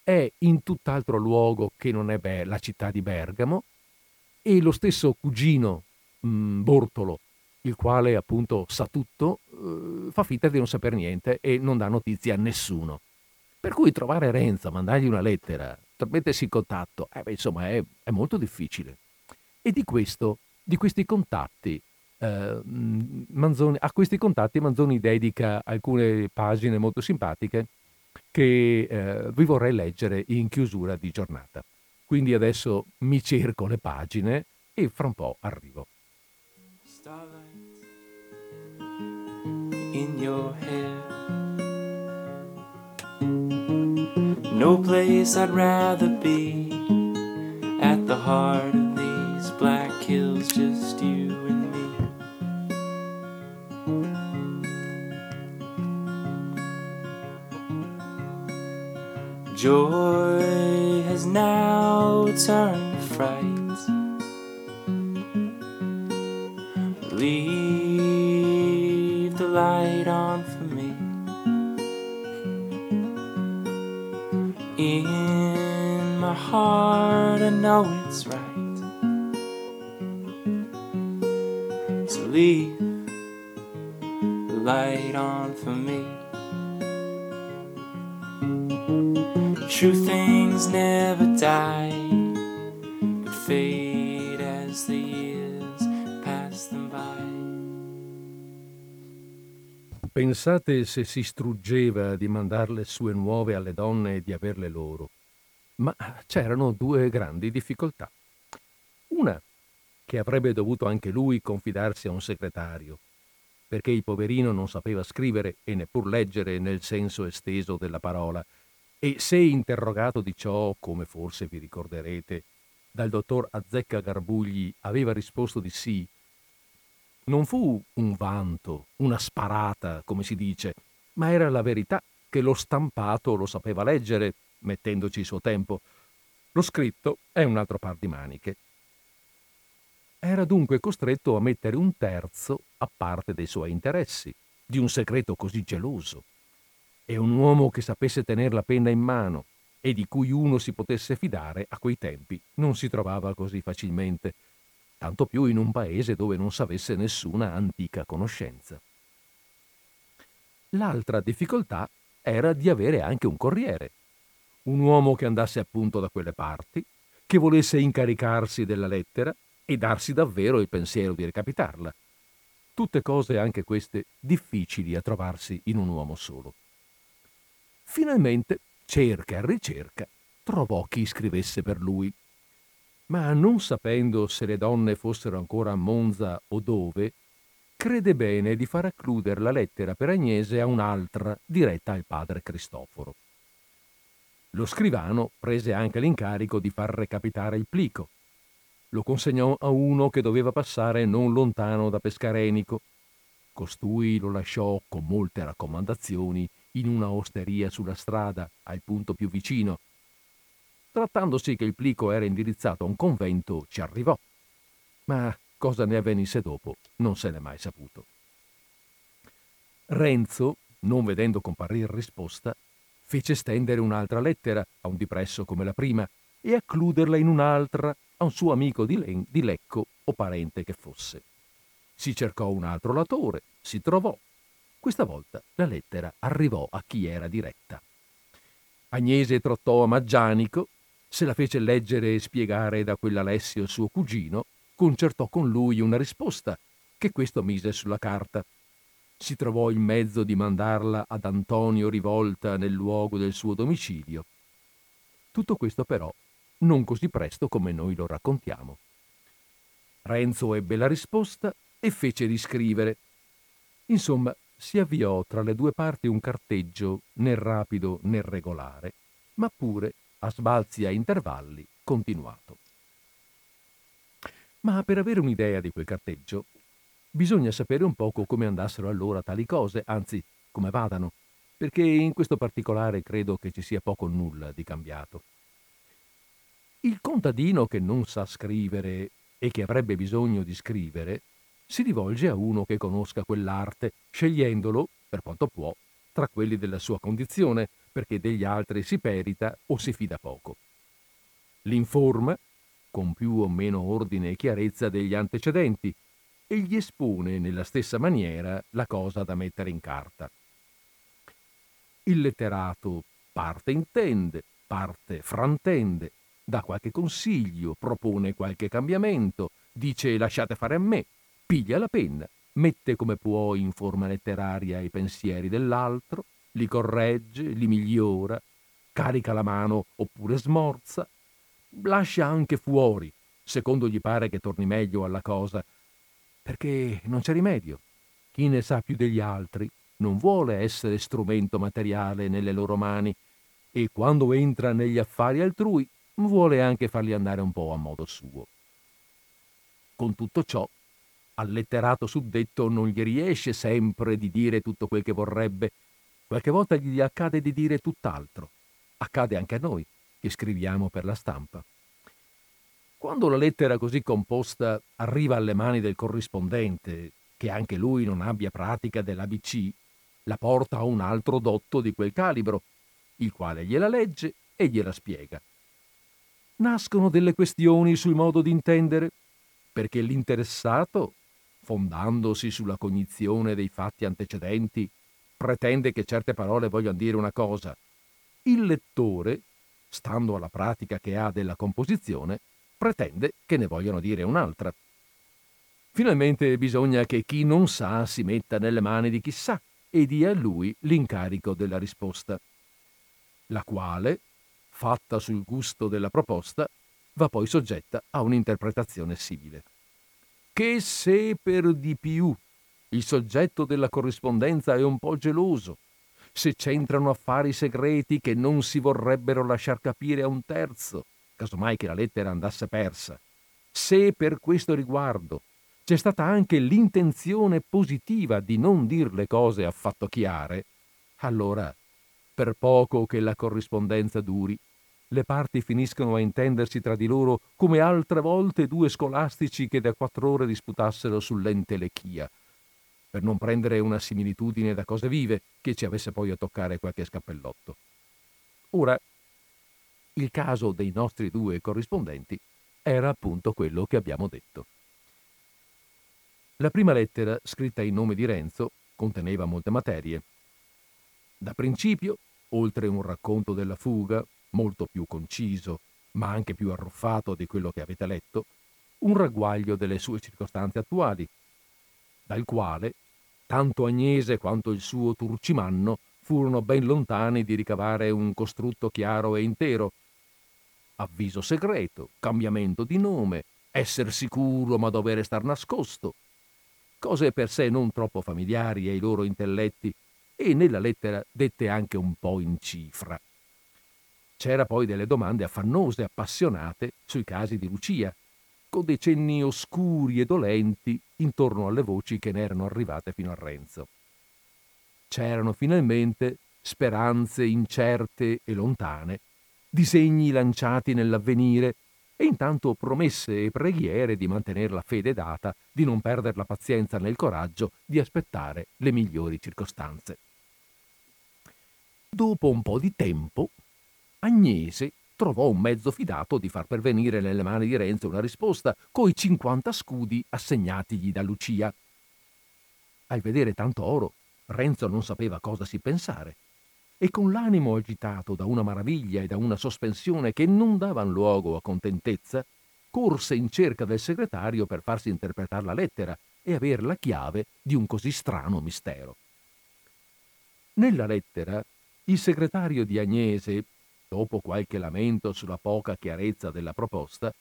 è in tutt'altro luogo che non è la città di Bergamo e lo stesso cugino mh, mm, Bortolo, il quale appunto sa tutto, eh, fa finta di non saper niente e non dà notizie a nessuno. Per cui trovare Renzo, mandargli una lettera, mettersi in contatto, eh beh, insomma è, è, molto difficile. E di questo, di questi contatti, eh, Manzoni, a questi contatti Manzoni dedica alcune pagine molto simpatiche che eh, vi vorrei leggere in chiusura di giornata. Quindi adesso mi cerco le pagine e fra un po' arrivo. In your hair No place I'd rather be at the heart of these black hills, just Joy has now turned to fright. Leave the light on for me. In my heart, I know it's right So leave the light on for me. True things never die, but fade as the years pass them by. Pensate se si struggeva di mandar le sue nuove alle donne e di averle loro. Ma c'erano due grandi difficoltà. Una, che avrebbe dovuto anche lui confidarsi a un segretario, perché il poverino non sapeva scrivere e neppur leggere nel senso esteso della parola, e se interrogato di ciò, come forse vi ricorderete, dal dottor Azzecca Garbugli aveva risposto di sì, non fu un vanto, una sparata, come si dice, ma era la verità che lo stampato lo sapeva leggere, mettendoci il suo tempo. Lo scritto è un altro par di maniche. Era dunque costretto a mettere un terzo a parte dei suoi interessi, di un segreto così geloso. E un uomo che sapesse tenere la penna in mano e di cui uno si potesse fidare a quei tempi non si trovava così facilmente, tanto più in un paese dove non s'avesse nessuna antica conoscenza. L'altra difficoltà era di avere anche un corriere, un uomo che andasse appunto da quelle parti, che volesse incaricarsi della lettera e darsi davvero il pensiero di recapitarla. Tutte cose anche queste difficili a trovarsi in un uomo solo. Finalmente, cerca e ricerca, trovò chi scrivesse per lui. Ma non sapendo se le donne fossero ancora a Monza o dove, crede bene di far accludere la lettera per Agnese a un'altra diretta al padre Cristoforo. Lo scrivano prese anche l'incarico di far recapitare il plico. Lo consegnò a uno che doveva passare non lontano da Pescarenico. Costui lo lasciò con molte raccomandazioni in una osteria sulla strada, al punto più vicino. Trattandosi che il plico era indirizzato a un convento, ci arrivò. Ma Cosa ne avvenisse dopo non se n'è mai saputo. Renzo, non vedendo comparire risposta, fece stendere un'altra lettera a un dipresso come la prima e accluderla in un'altra a un suo amico di, Len- di Lecco o parente che fosse. Si cercò un altro latore, si trovò. Questa volta la lettera arrivò a chi era diretta. Agnese trottò a Maggianico, se la fece leggere e spiegare da quell'Alessio suo cugino concertò con lui una risposta che questo mise sulla carta. Si trovò il mezzo di mandarla ad Antonio Rivolta nel luogo del suo domicilio. Tutto questo però non così presto come noi lo raccontiamo. Renzo ebbe la risposta e fece riscrivere. Insomma, si avviò tra le due parti un carteggio né rapido né regolare, ma pure a sbalzi a intervalli continuato. Ma per avere un'idea di quel carteggio, bisogna sapere un poco come andassero allora tali cose, anzi, come vadano, perché in questo particolare credo che ci sia poco o nulla di cambiato. Il contadino che non sa scrivere e che avrebbe bisogno di scrivere, si rivolge a uno che conosca quell'arte, scegliendolo, per quanto può, tra quelli della sua condizione, perché degli altri si perita o si fida poco. L'informa con più o meno ordine e chiarezza degli antecedenti, e gli espone nella stessa maniera la cosa da mettere in carta. Il letterato parte intende, parte frantende, dà qualche consiglio, propone qualche cambiamento, dice lasciate fare a me, piglia la penna, mette come può in forma letteraria i pensieri dell'altro, li corregge, li migliora, carica la mano oppure smorza, lascia anche fuori, secondo gli pare che torni meglio alla cosa, perché non c'è rimedio. Chi ne sa più degli altri non vuole essere strumento materiale nelle loro mani e quando entra negli affari altrui vuole anche farli andare un po' a modo suo. Con tutto ciò, al letterato suddetto non gli riesce sempre di dire tutto quel che vorrebbe, qualche volta gli accade di dire tutt'altro. Accade anche a noi che scriviamo per la stampa. Quando la lettera così composta arriva alle mani del corrispondente, che anche lui non abbia pratica dell'ABC, la porta a un altro dotto di quel calibro, il quale gliela legge e gliela spiega. Nascono delle questioni sul modo di intendere, perché l'interessato, fondandosi sulla cognizione dei fatti antecedenti, pretende che certe parole vogliano dire una cosa. Il lettore, stando alla pratica che ha della composizione, pretende che ne vogliano dire un'altra. Finalmente bisogna che chi non sa si metta nelle mani di chi sa e dia a lui l'incarico della risposta, la quale, fatta sul gusto della proposta, va poi soggetta a un'interpretazione simile. Che se per di più il soggetto della corrispondenza è un po' geloso, se c'entrano affari segreti che non si vorrebbero lasciar capire a un terzo, casomai che la lettera andasse persa, se per questo riguardo c'è stata anche l'intenzione positiva di non dir le cose affatto chiare, allora, per poco che la corrispondenza duri, le parti finiscono a intendersi tra di loro come altre volte due scolastici che da quattro ore disputassero sull'entelechia, per non prendere una similitudine da cose vive che ci avesse poi a toccare qualche scappellotto. Ora, il caso dei nostri due corrispondenti era appunto quello che abbiamo detto. La prima lettera, scritta in nome di Renzo, conteneva molte materie. Da principio, oltre un racconto della fuga, molto più conciso, ma anche più arruffato di quello che avete letto, un ragguaglio delle sue circostanze attuali, dal quale tanto Agnese quanto il suo Turcimanno furono ben lontani di ricavare un costrutto chiaro e intero. Avviso segreto, cambiamento di nome, essere sicuro ma dovere star nascosto. Cose per sé non troppo familiari ai loro intelletti e nella lettera dette anche un po' in cifra. C'era poi delle domande affannose, appassionate sui casi di Lucia, con dei cenni oscuri e dolenti intorno alle voci che ne erano arrivate fino a Renzo. C'erano finalmente speranze incerte e lontane, disegni lanciati nell'avvenire e intanto promesse e preghiere di mantenere la fede data, di non perdere la pazienza nel coraggio di aspettare le migliori circostanze. Dopo un po' di tempo, Agnese trovò un mezzo fidato di far pervenire nelle mani di Renzo una risposta coi 50 scudi assegnatigli da Lucia. Al vedere tanto oro, Renzo non sapeva cosa si pensare e con l'animo agitato da una maraviglia e da una sospensione che non davan luogo a contentezza, corse in cerca del segretario per farsi interpretare la lettera e avere la chiave di un così strano mistero. Nella lettera il segretario di Agnese, dopo qualche lamento sulla poca chiarezza della proposta,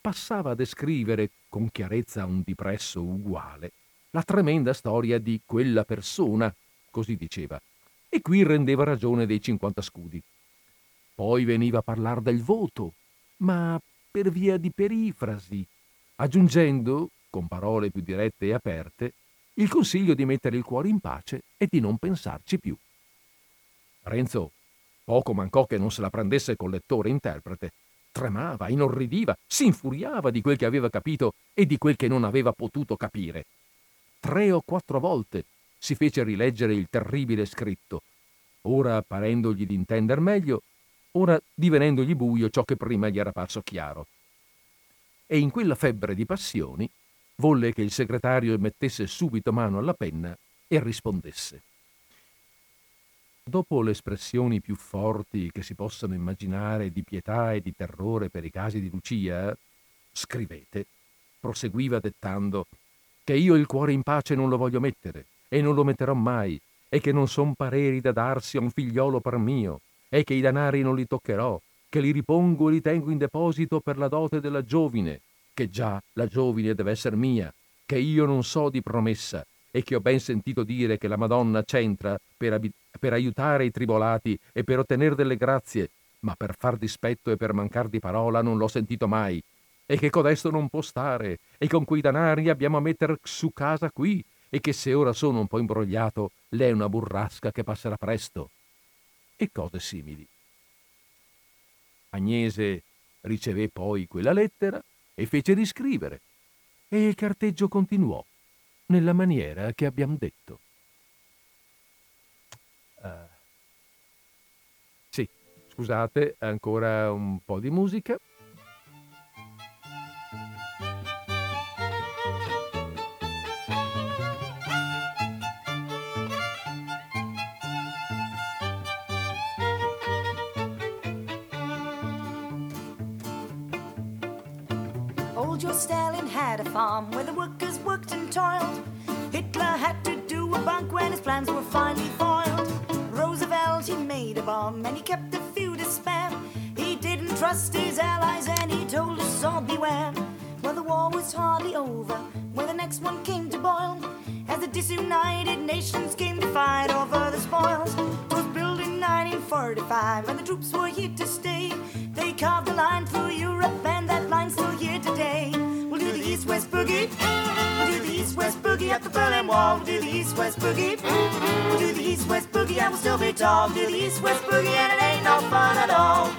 passava a descrivere con chiarezza un dipresso uguale la tremenda storia di quella persona, così diceva, e qui rendeva ragione dei 50 scudi. Poi veniva a parlare del voto, ma per via di perifrasi, aggiungendo, con parole più dirette e aperte, il consiglio di mettere il cuore in pace e di non pensarci più. Renzo Poco mancò che non se la prendesse col lettore interprete. Tremava, inorridiva, si infuriava di quel che aveva capito e di quel che non aveva potuto capire. Tre o quattro volte si fece rileggere il terribile scritto, ora parendogli di intender meglio, ora divenendogli buio ciò che prima gli era parso chiaro. E in quella febbre di passioni volle che il segretario mettesse subito mano alla penna e rispondesse. Dopo le espressioni più forti che si possano immaginare di pietà e di terrore per i casi di Lucia, scrivete, proseguiva dettando, che io il cuore in pace non lo voglio mettere e non lo metterò mai, e che non son pareri da darsi a un figliolo per mio, e che i danari non li toccherò, che li ripongo e li tengo in deposito per la dote della giovine, che già la giovine deve essere mia, che io non so di promessa, e che ho ben sentito dire che la Madonna c'entra per, ab- per aiutare i tribolati e per ottenere delle grazie, ma per far dispetto e per mancar di parola non l'ho sentito mai, e che codesto non può stare, e con quei danari abbiamo a metter su casa qui, e che se ora sono un po' imbrogliato, lei è una burrasca che passerà presto, e cose simili. Agnese ricevé poi quella lettera e fece riscrivere, e il carteggio continuò nella maniera che abbiamo detto. Uh, sì, scusate, ancora un po' di musica. Joe Stalin had a farm where the workers worked and toiled. Hitler had to do a bunk when his plans were finally foiled. Roosevelt, he made a bomb and he kept a few to spare. He didn't trust his allies and he told us all beware. Well, the war was hardly over when the next one came to boil. As the disunited nations came to fight over the spoils. It was built in 1945, and the troops were here to stay. They carved a line through Europe, still here today. We'll do the east-west boogie. We'll do the east-west boogie at the Berlin Wall. We'll do the east-west boogie. We'll do the east-west boogie, and we'll still be tall. We'll do the east-west boogie, and it ain't no fun at all.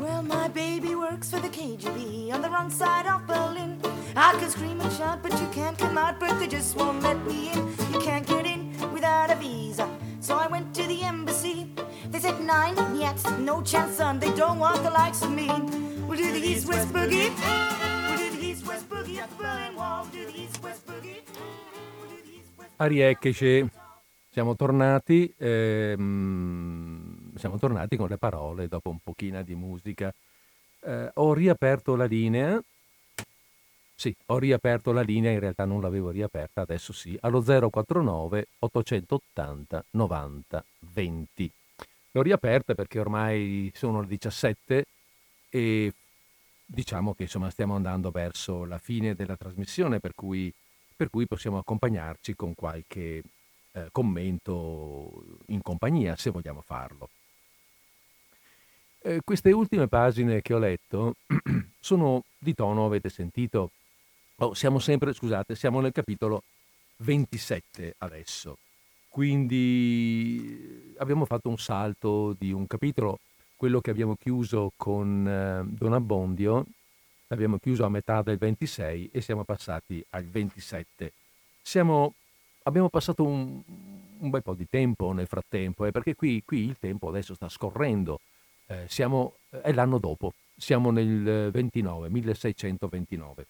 Well, my baby works for the KGB on the wrong side of Berlin. I can scream and shout, but you can't come out, but they just won't let me in. You can't get in without a visa. So I went to the embassy. Said nine, yet no chance, son. They don't want the likes of me. We'll do the East West Boogie. We'll do the East West Boogie at the Berlin Wall. We'll do the East West Boogie. Arieccheci, siamo tornati, ehm, siamo tornati con le parole dopo un pochino di musica eh, ho riaperto la linea. Sì, ho riaperto la linea, in realtà non l'avevo riaperta, adesso sì, allo 049 880 90 20. L'ho riaperta perché ormai sono le 17 e diciamo che insomma stiamo andando verso la fine della trasmissione, per cui, per cui possiamo accompagnarci con qualche eh, commento in compagnia, se vogliamo farlo. Eh, queste ultime pagine che ho letto [CLEARS THROAT] sono di tono, avete sentito? Oh, siamo sempre, scusate, siamo nel capitolo 27 adesso. Quindi abbiamo fatto un salto di un capitolo, quello che abbiamo chiuso con eh, Don Abbondio, l'abbiamo chiuso a metà del 26 e siamo passati al 27. Siamo, abbiamo passato un, un, bel po' di tempo nel frattempo, eh, perché qui, qui il tempo adesso sta scorrendo eh, siamo, è l'anno dopo, siamo nel 29, 1629.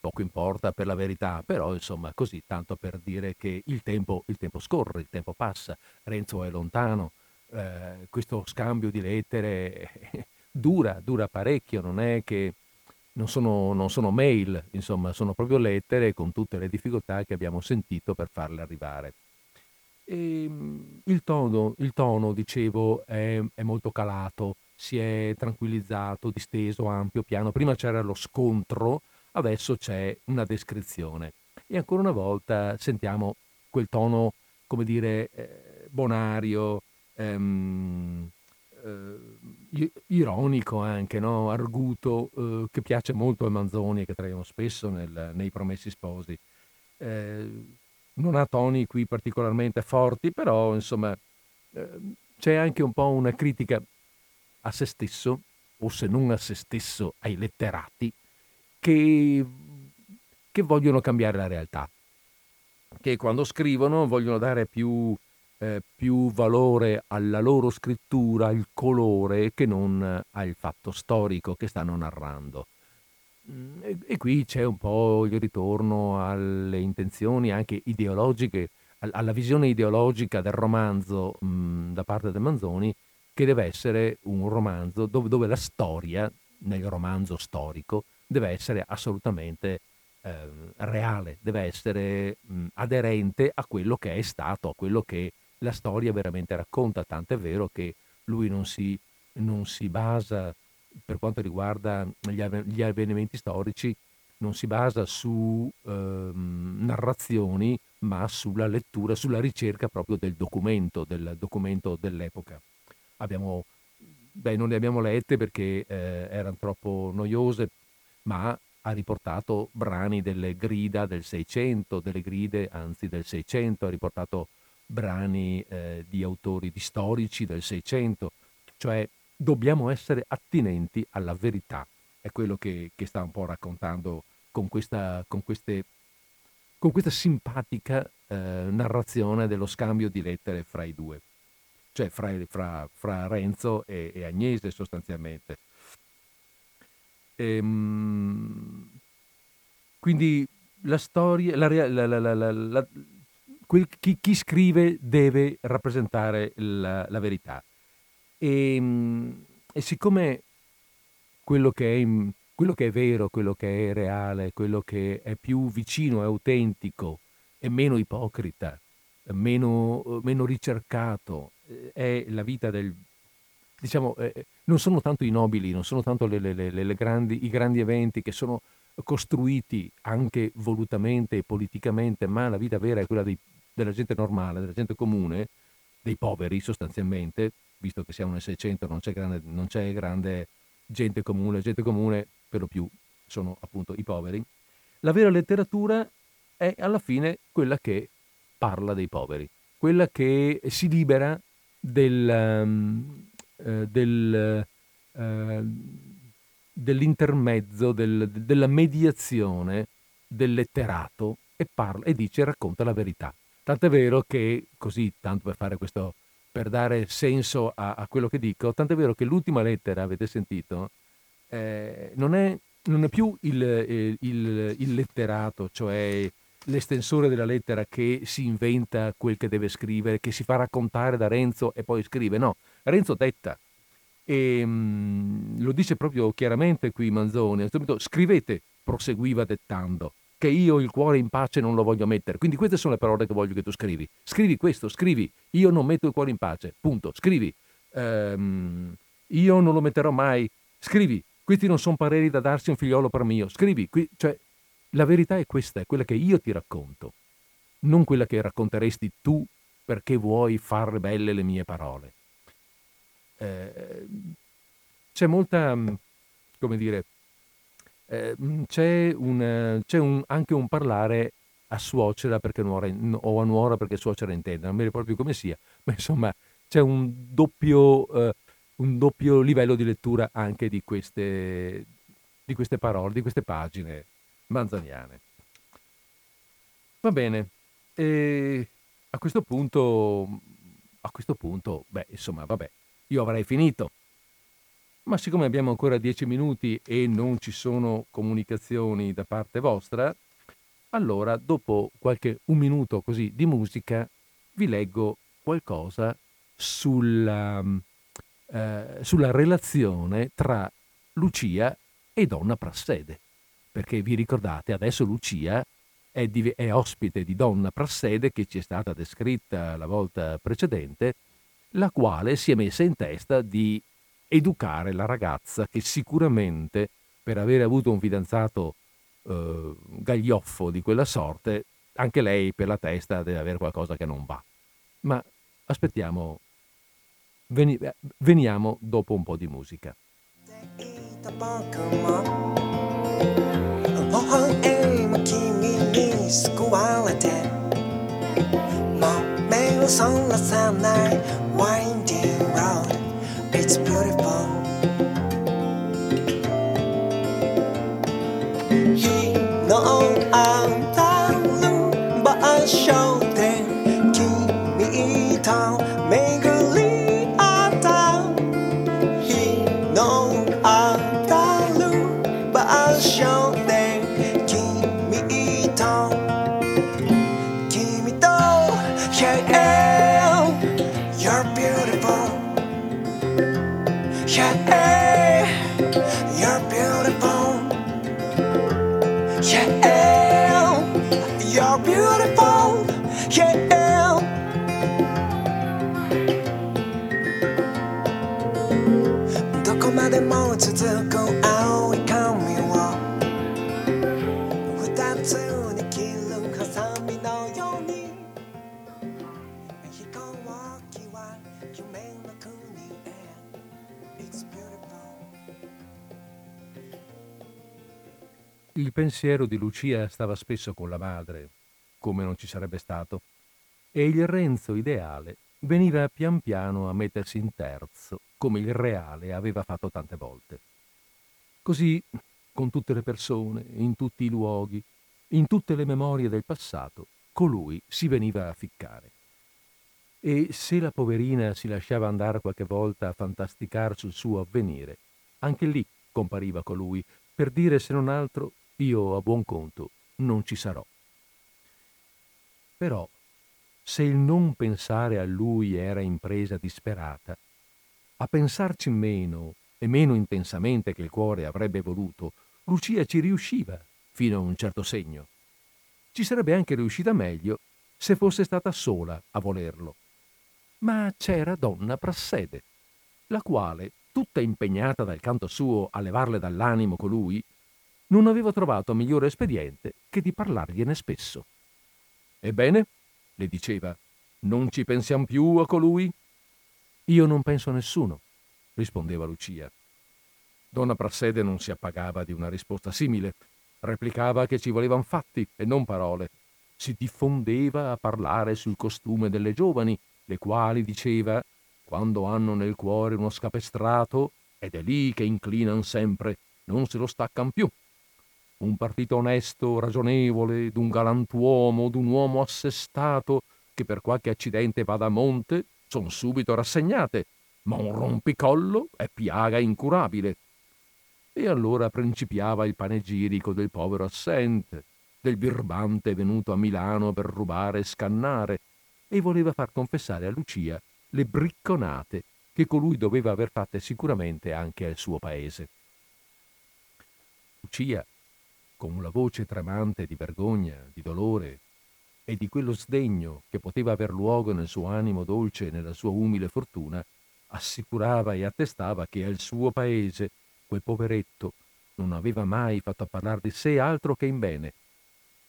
Poco importa per la verità, però insomma così, tanto per dire che il tempo, il tempo scorre, il tempo passa, Renzo è lontano, eh, questo scambio di lettere dura, dura parecchio, non è che non sono, non sono, mail, insomma, sono proprio lettere con tutte le difficoltà che abbiamo sentito per farle arrivare. E ehm, il tono, il tono dicevo, è, è molto calato, si è tranquillizzato, disteso, ampio, piano. Prima c'era lo scontro, adesso c'è una descrizione. E ancora una volta sentiamo quel tono, come dire, eh, bonario, ehm, eh, ironico anche, no? arguto, eh, che piace molto a Manzoni e che traiamo spesso nel, nei Promessi Sposi. Eh, non ha toni qui particolarmente forti, però insomma eh, c'è anche un po' una critica a se stesso, o se non a se stesso, ai letterati, che, che vogliono cambiare la realtà, che quando scrivono vogliono dare più, eh, più valore alla loro scrittura, al colore, che non al fatto storico che stanno narrando. Mm, e, e qui c'è un po' il ritorno alle intenzioni anche ideologiche, alla visione ideologica del romanzo mh, mm, da parte del Manzoni, che deve essere un romanzo dove, dove la storia, nel romanzo storico, deve essere assolutamente eh, reale, deve essere mh, aderente a quello che è stato, a quello che la storia veramente racconta. Tant'è vero che lui non si, non si basa per quanto riguarda gli, gli avvenimenti storici non si basa su eh, narrazioni, ma sulla lettura, sulla ricerca proprio del documento, del documento dell'epoca. Abbiamo, beh, non le abbiamo lette perché eh, erano troppo noiose, ma ha riportato brani delle grida del 600, delle gride anzi del 600, ha riportato brani eh, di autori di storici del 600, cioè dobbiamo essere attinenti alla verità. È quello che, che sta un po' raccontando con questa, con queste, con questa simpatica eh, narrazione dello scambio di lettere fra i due, cioè fra, fra, fra Renzo e, e, Agnese sostanzialmente. Ehm, quindi la storia, la, la, la, chi, chi, scrive deve rappresentare la, verità. E, ehm, e siccome quello che, è, quello che è vero, quello che è reale, quello che è più vicino, è autentico, è meno ipocrita, meno, meno ricercato, eh, è la vita del, diciamo, eh, non sono tanto i nobili, non sono tanto le, le, le, grandi, i grandi eventi che sono costruiti anche volutamente e politicamente, ma la vita vera è quella dei, della gente normale, della gente comune, dei poveri sostanzialmente, visto che siamo nel 600 non c'è grande, non c'è grande gente comune, gente comune per lo più sono appunto i poveri. La vera letteratura è alla fine quella che parla dei poveri, quella che si libera del, um, eh, del, eh, dell'intermezzo, del, della mediazione del letterato e, parla, e dice racconta la verità. Tant'è vero che, così, tanto per fare questo, per dare senso a, a quello che dico, tant'è vero che l'ultima lettera, avete sentito, eh, non, è, non, è, più il, eh, il, il letterato, cioè l'estensore della lettera che si inventa quel che deve scrivere, che si fa raccontare da Renzo e poi scrive. No, Renzo detta. E mh, mm, lo dice proprio chiaramente qui Manzoni. Scrivete, proseguiva dettando, che io il cuore in pace non lo voglio mettere. Quindi queste sono le parole che voglio che tu scrivi. Scrivi questo, scrivi. Io non metto il cuore in pace. Punto. Scrivi. Ehm, io non lo metterò mai. Scrivi. Questi non sono pareri da darsi un figliolo per mio. Scrivi. Qui, cioè, la verità è questa, è quella che io ti racconto, non quella che racconteresti tu perché vuoi far belle le mie parole. Eh, c'è molta, mm, come dire, eh, mm, c'è, un, c'è un, anche un parlare a suocera perché nuora, o a nuora perché suocera intende, non mi ricordo più come sia, [LAUGHS] ma insomma c'è un doppio, eh, un doppio livello di lettura anche di queste, di queste parole, di queste pagine manzaniane. Va bene, e a questo punto, a questo punto, beh, insomma, vabbè, io avrei finito. Ma siccome abbiamo ancora dieci minuti e non ci sono comunicazioni da parte vostra, allora dopo qualche un minuto così di musica vi leggo qualcosa sulla, eh, sulla relazione tra Lucia e Donna Prassede perché vi ricordate adesso Lucia è, di, è ospite di Donna Prassede che ci è stata descritta la volta precedente, la quale si è messa in testa di educare la ragazza che sicuramente per aver avuto un fidanzato eh, gaglioffo di quella sorte, anche lei per la testa deve avere qualcosa che non va. Ma aspettiamo, veni, veniamo dopo un po' di musica. 本 goes on the sunlight winding road. It's beautiful. He know I'm down, but I show. Il pensiero di Lucia stava spesso con la madre, come non ci sarebbe stato, e il Renzo ideale veniva pian piano a mettersi in terzo, come il reale aveva fatto tante volte. Così, con tutte le persone, in tutti i luoghi, in tutte le memorie del passato, colui si veniva a ficcare. E se la poverina si lasciava andare qualche volta a fantasticar sul suo avvenire, anche lì compariva colui, per dire se non altro io a buon conto non ci sarò. Però, se il non pensare a lui era impresa disperata, a pensarci meno e meno intensamente che il cuore avrebbe voluto, Lucia ci riusciva fino a un certo segno. Ci sarebbe anche riuscita meglio se fosse stata sola a volerlo. Ma c'era donna Prassede. la quale, tutta impegnata dal canto suo a levarle dall'animo colui, non aveva trovato migliore espediente che di parlargliene spesso. Ebbene, le diceva, non ci pensiamo più a colui? Io non penso a nessuno, rispondeva Lucia. Donna Prassede non si appagava di una risposta simile, replicava che ci volevano fatti e non parole. Si diffondeva a parlare sul costume delle giovani, le quali, diceva, quando hanno nel cuore uno scapestrato, ed è lì che inclinan sempre, non se lo staccan più. Un partito onesto, ragionevole, d'un galantuomo, d'un uomo assestato, che per qualche accidente vada a monte, son subito rassegnate, ma un rompicollo è piaga incurabile. E allora principiava il panegirico del povero assente, del birbante venuto a Milano per rubare e scannare, e voleva far confessare a Lucia le bricconate che colui doveva aver fatte sicuramente anche al suo paese. Lucia, con la voce tremante di vergogna, di dolore e di quello sdegno che poteva aver luogo nel suo animo dolce e nella sua umile fortuna, assicurava e attestava che al suo paese quel poveretto non aveva mai fatto parlare di sé altro che in bene.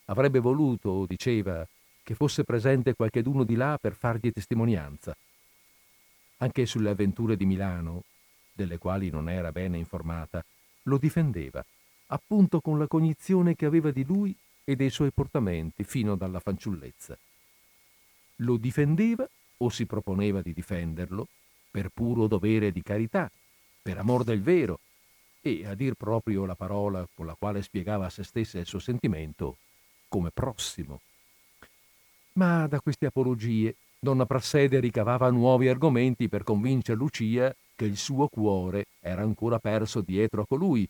Avrebbe voluto, diceva, che fosse presente qualcheduno di là per fargli testimonianza. Anche sulle avventure di Milano, delle quali non era bene informata, lo difendeva, appunto con la cognizione che aveva di lui e dei suoi portamenti fino dalla fanciullezza. Lo difendeva o si proponeva di difenderlo per puro dovere di carità, per amor del vero, e a dir proprio la parola con la quale spiegava a se stessa il suo sentimento, come prossimo. Ma da queste apologie donna Prassede ricavava nuovi argomenti per convincere Lucia che il suo cuore era ancora perso dietro a colui.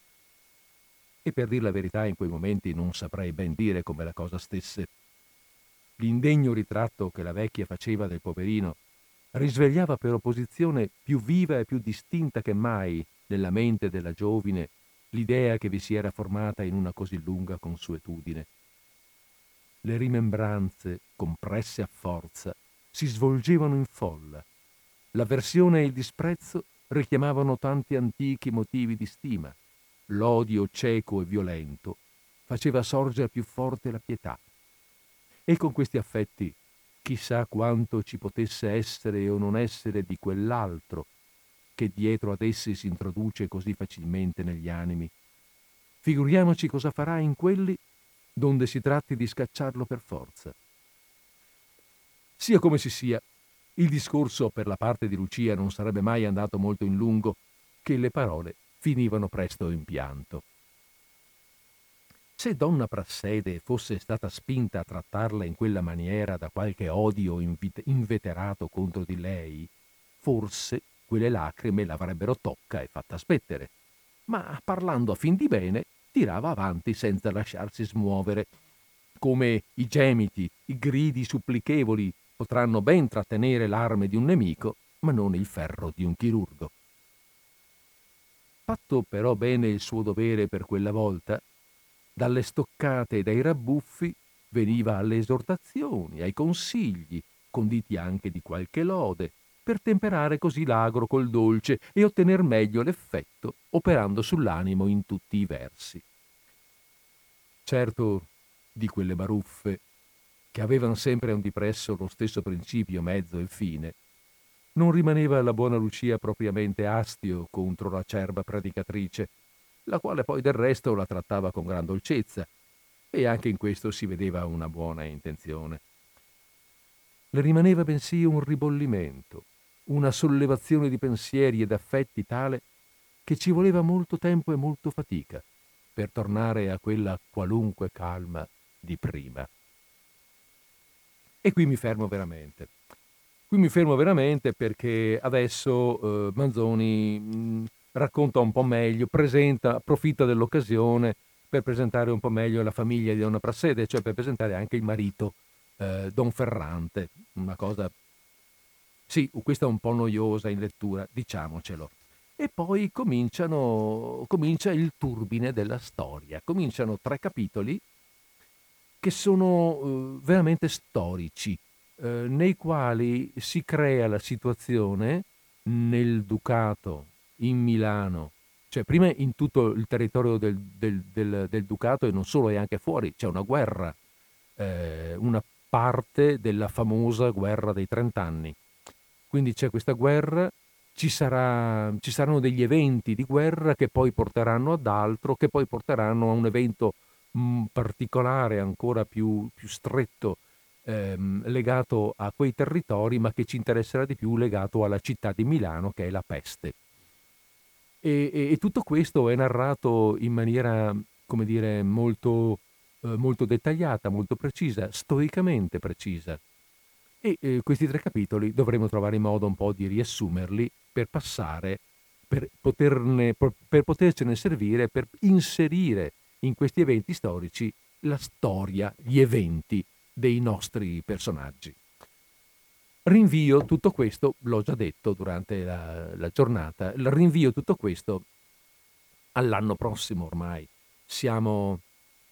E per dir la verità in quei momenti non saprei ben dire come la cosa stesse. L'indegno ritratto che la vecchia faceva del poverino risvegliava per opposizione più viva e più distinta che mai nella mente della giovine l'idea che vi si era formata in una così lunga consuetudine. Le rimembranze, compresse a forza, si svolgevano in folla. L'avversione e il disprezzo richiamavano tanti antichi motivi di stima. L'odio cieco e violento faceva sorgere più forte la pietà. E con questi affetti chissà quanto ci potesse essere o non essere di quell'altro che dietro ad essi si introduce così facilmente negli animi. Figuriamoci cosa farà in quelli donde si tratti di scacciarlo per forza. Sia come si sia, il discorso per la parte di Lucia non sarebbe mai andato molto in lungo, che le parole finivano presto in pianto. Se donna Prassede fosse stata spinta a trattarla in quella maniera da qualche odio inveterato contro di lei, forse quelle lacrime l'avrebbero tocca e fatta spettere. Ma parlando a fin di bene, tirava avanti senza lasciarsi smuovere. Come i gemiti, i gridi supplichevoli potranno ben trattenere l'arme di un nemico, ma non il ferro di un chirurgo. Fatto però bene il suo dovere per quella volta, dalle stoccate e dai rabbuffi veniva alle esortazioni, ai consigli, conditi anche di qualche lode, per temperare così l'agro col dolce e ottener meglio l'effetto, operando sull'animo in tutti i versi. Certo, di quelle baruffe che avevano sempre un dipresso lo stesso principio, mezzo e fine, non rimaneva alla buona Lucia propriamente astio contro l'acerba predicatrice, la quale poi del resto la trattava con gran dolcezza, e anche in questo si vedeva una buona intenzione. Le rimaneva bensì un ribollimento, una sollevazione di pensieri ed affetti tale che ci voleva molto tempo e molto fatica per tornare a quella qualunque calma di prima. E qui mi fermo veramente. Qui mi fermo veramente perché adesso eh, Manzoni mh, racconta un po' meglio, presenta, approfitta dell'occasione per presentare un po' meglio la famiglia di Donna Prassede, cioè per presentare anche il marito, eh, Don Ferrante. Una cosa, sì, questa è un po' noiosa in lettura, diciamocelo. E poi comincia il turbine della storia. Cominciano tre capitoli che sono eh, veramente storici, eh, nei quali si crea la situazione nel Ducato, in Milano, cioè prima in tutto il territorio del, del, del, del Ducato e non solo, e anche fuori, c'è una guerra, eh, una parte della famosa guerra dei trent'anni. Quindi c'è questa guerra, ci, sarà, ci, saranno degli eventi di guerra che poi porteranno ad altro, che poi porteranno a un evento mh, particolare, ancora più, più stretto, ehm, legato a quei territori, ma che ci interesserà di più legato alla città di Milano, che è la peste. E, e, e tutto questo è narrato in maniera, come dire, molto, eh, molto dettagliata, molto precisa, stoicamente precisa. E eh, questi tre capitoli dovremo trovare modo un po' di riassumerli per passare, per, poterne, per, per potercene servire, per inserire in questi eventi storici la storia, gli eventi dei nostri personaggi. Rinvio tutto questo, l'ho già detto durante la, la giornata, rinvio tutto questo all'anno prossimo ormai. Siamo,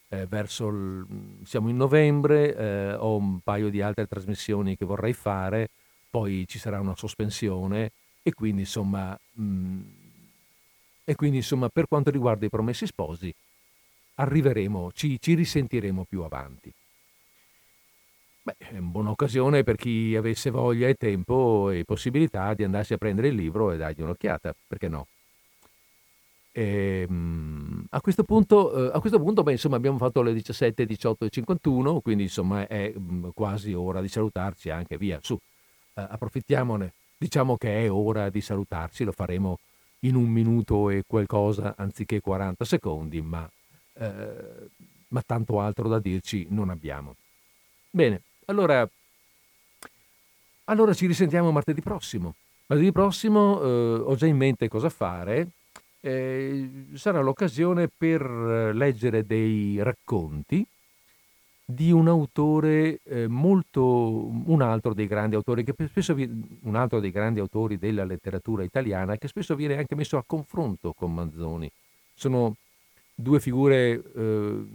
eh, il, siamo in novembre, eh, ho un paio di altre trasmissioni che vorrei fare, poi ci sarà una sospensione e quindi insomma, mh, mm, e quindi, insomma per quanto riguarda i promessi sposi arriveremo, ci, ci risentiremo più avanti. Beh, è una buona occasione per chi avesse voglia e tempo e possibilità di andarsi a prendere il libro e dargli un'occhiata, perché no? E, ehm, a questo punto, eh, a questo punto beh, insomma, abbiamo fatto le 17, 18 e 51, quindi insomma è mm, quasi ora di salutarci anche via. Su, eh, approfittiamone. Diciamo che è ora di salutarci, lo faremo in un minuto e qualcosa anziché 40 secondi, ma, eh, ma tanto altro da dirci non abbiamo. Bene, allora, allora ci risentiamo martedì prossimo. Martedì prossimo eh, ho già in mente cosa fare. Eh, sarà l'occasione per leggere dei racconti di un autore eh, molto, un altro dei grandi autori, che spesso un altro dei grandi autori della letteratura italiana, che spesso viene anche messo a confronto con Manzoni. Sono due figure eh,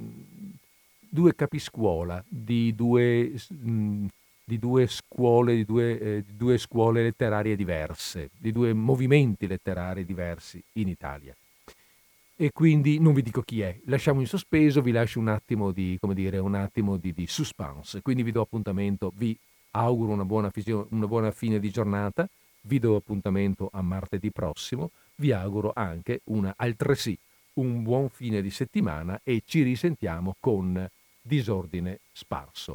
due capiscuola di due, mh, di due scuole, di due, eh, di due scuole letterarie diverse, di due movimenti letterari diversi in Italia. E quindi non vi dico chi è, lasciamo in sospeso, vi lascio un attimo di, come dire, un attimo di, di suspense. Quindi vi do appuntamento, vi auguro una buona, una buona fine di giornata, vi do appuntamento a martedì prossimo, vi auguro anche una, altresì un buon fine di settimana e ci risentiamo con disordine sparso.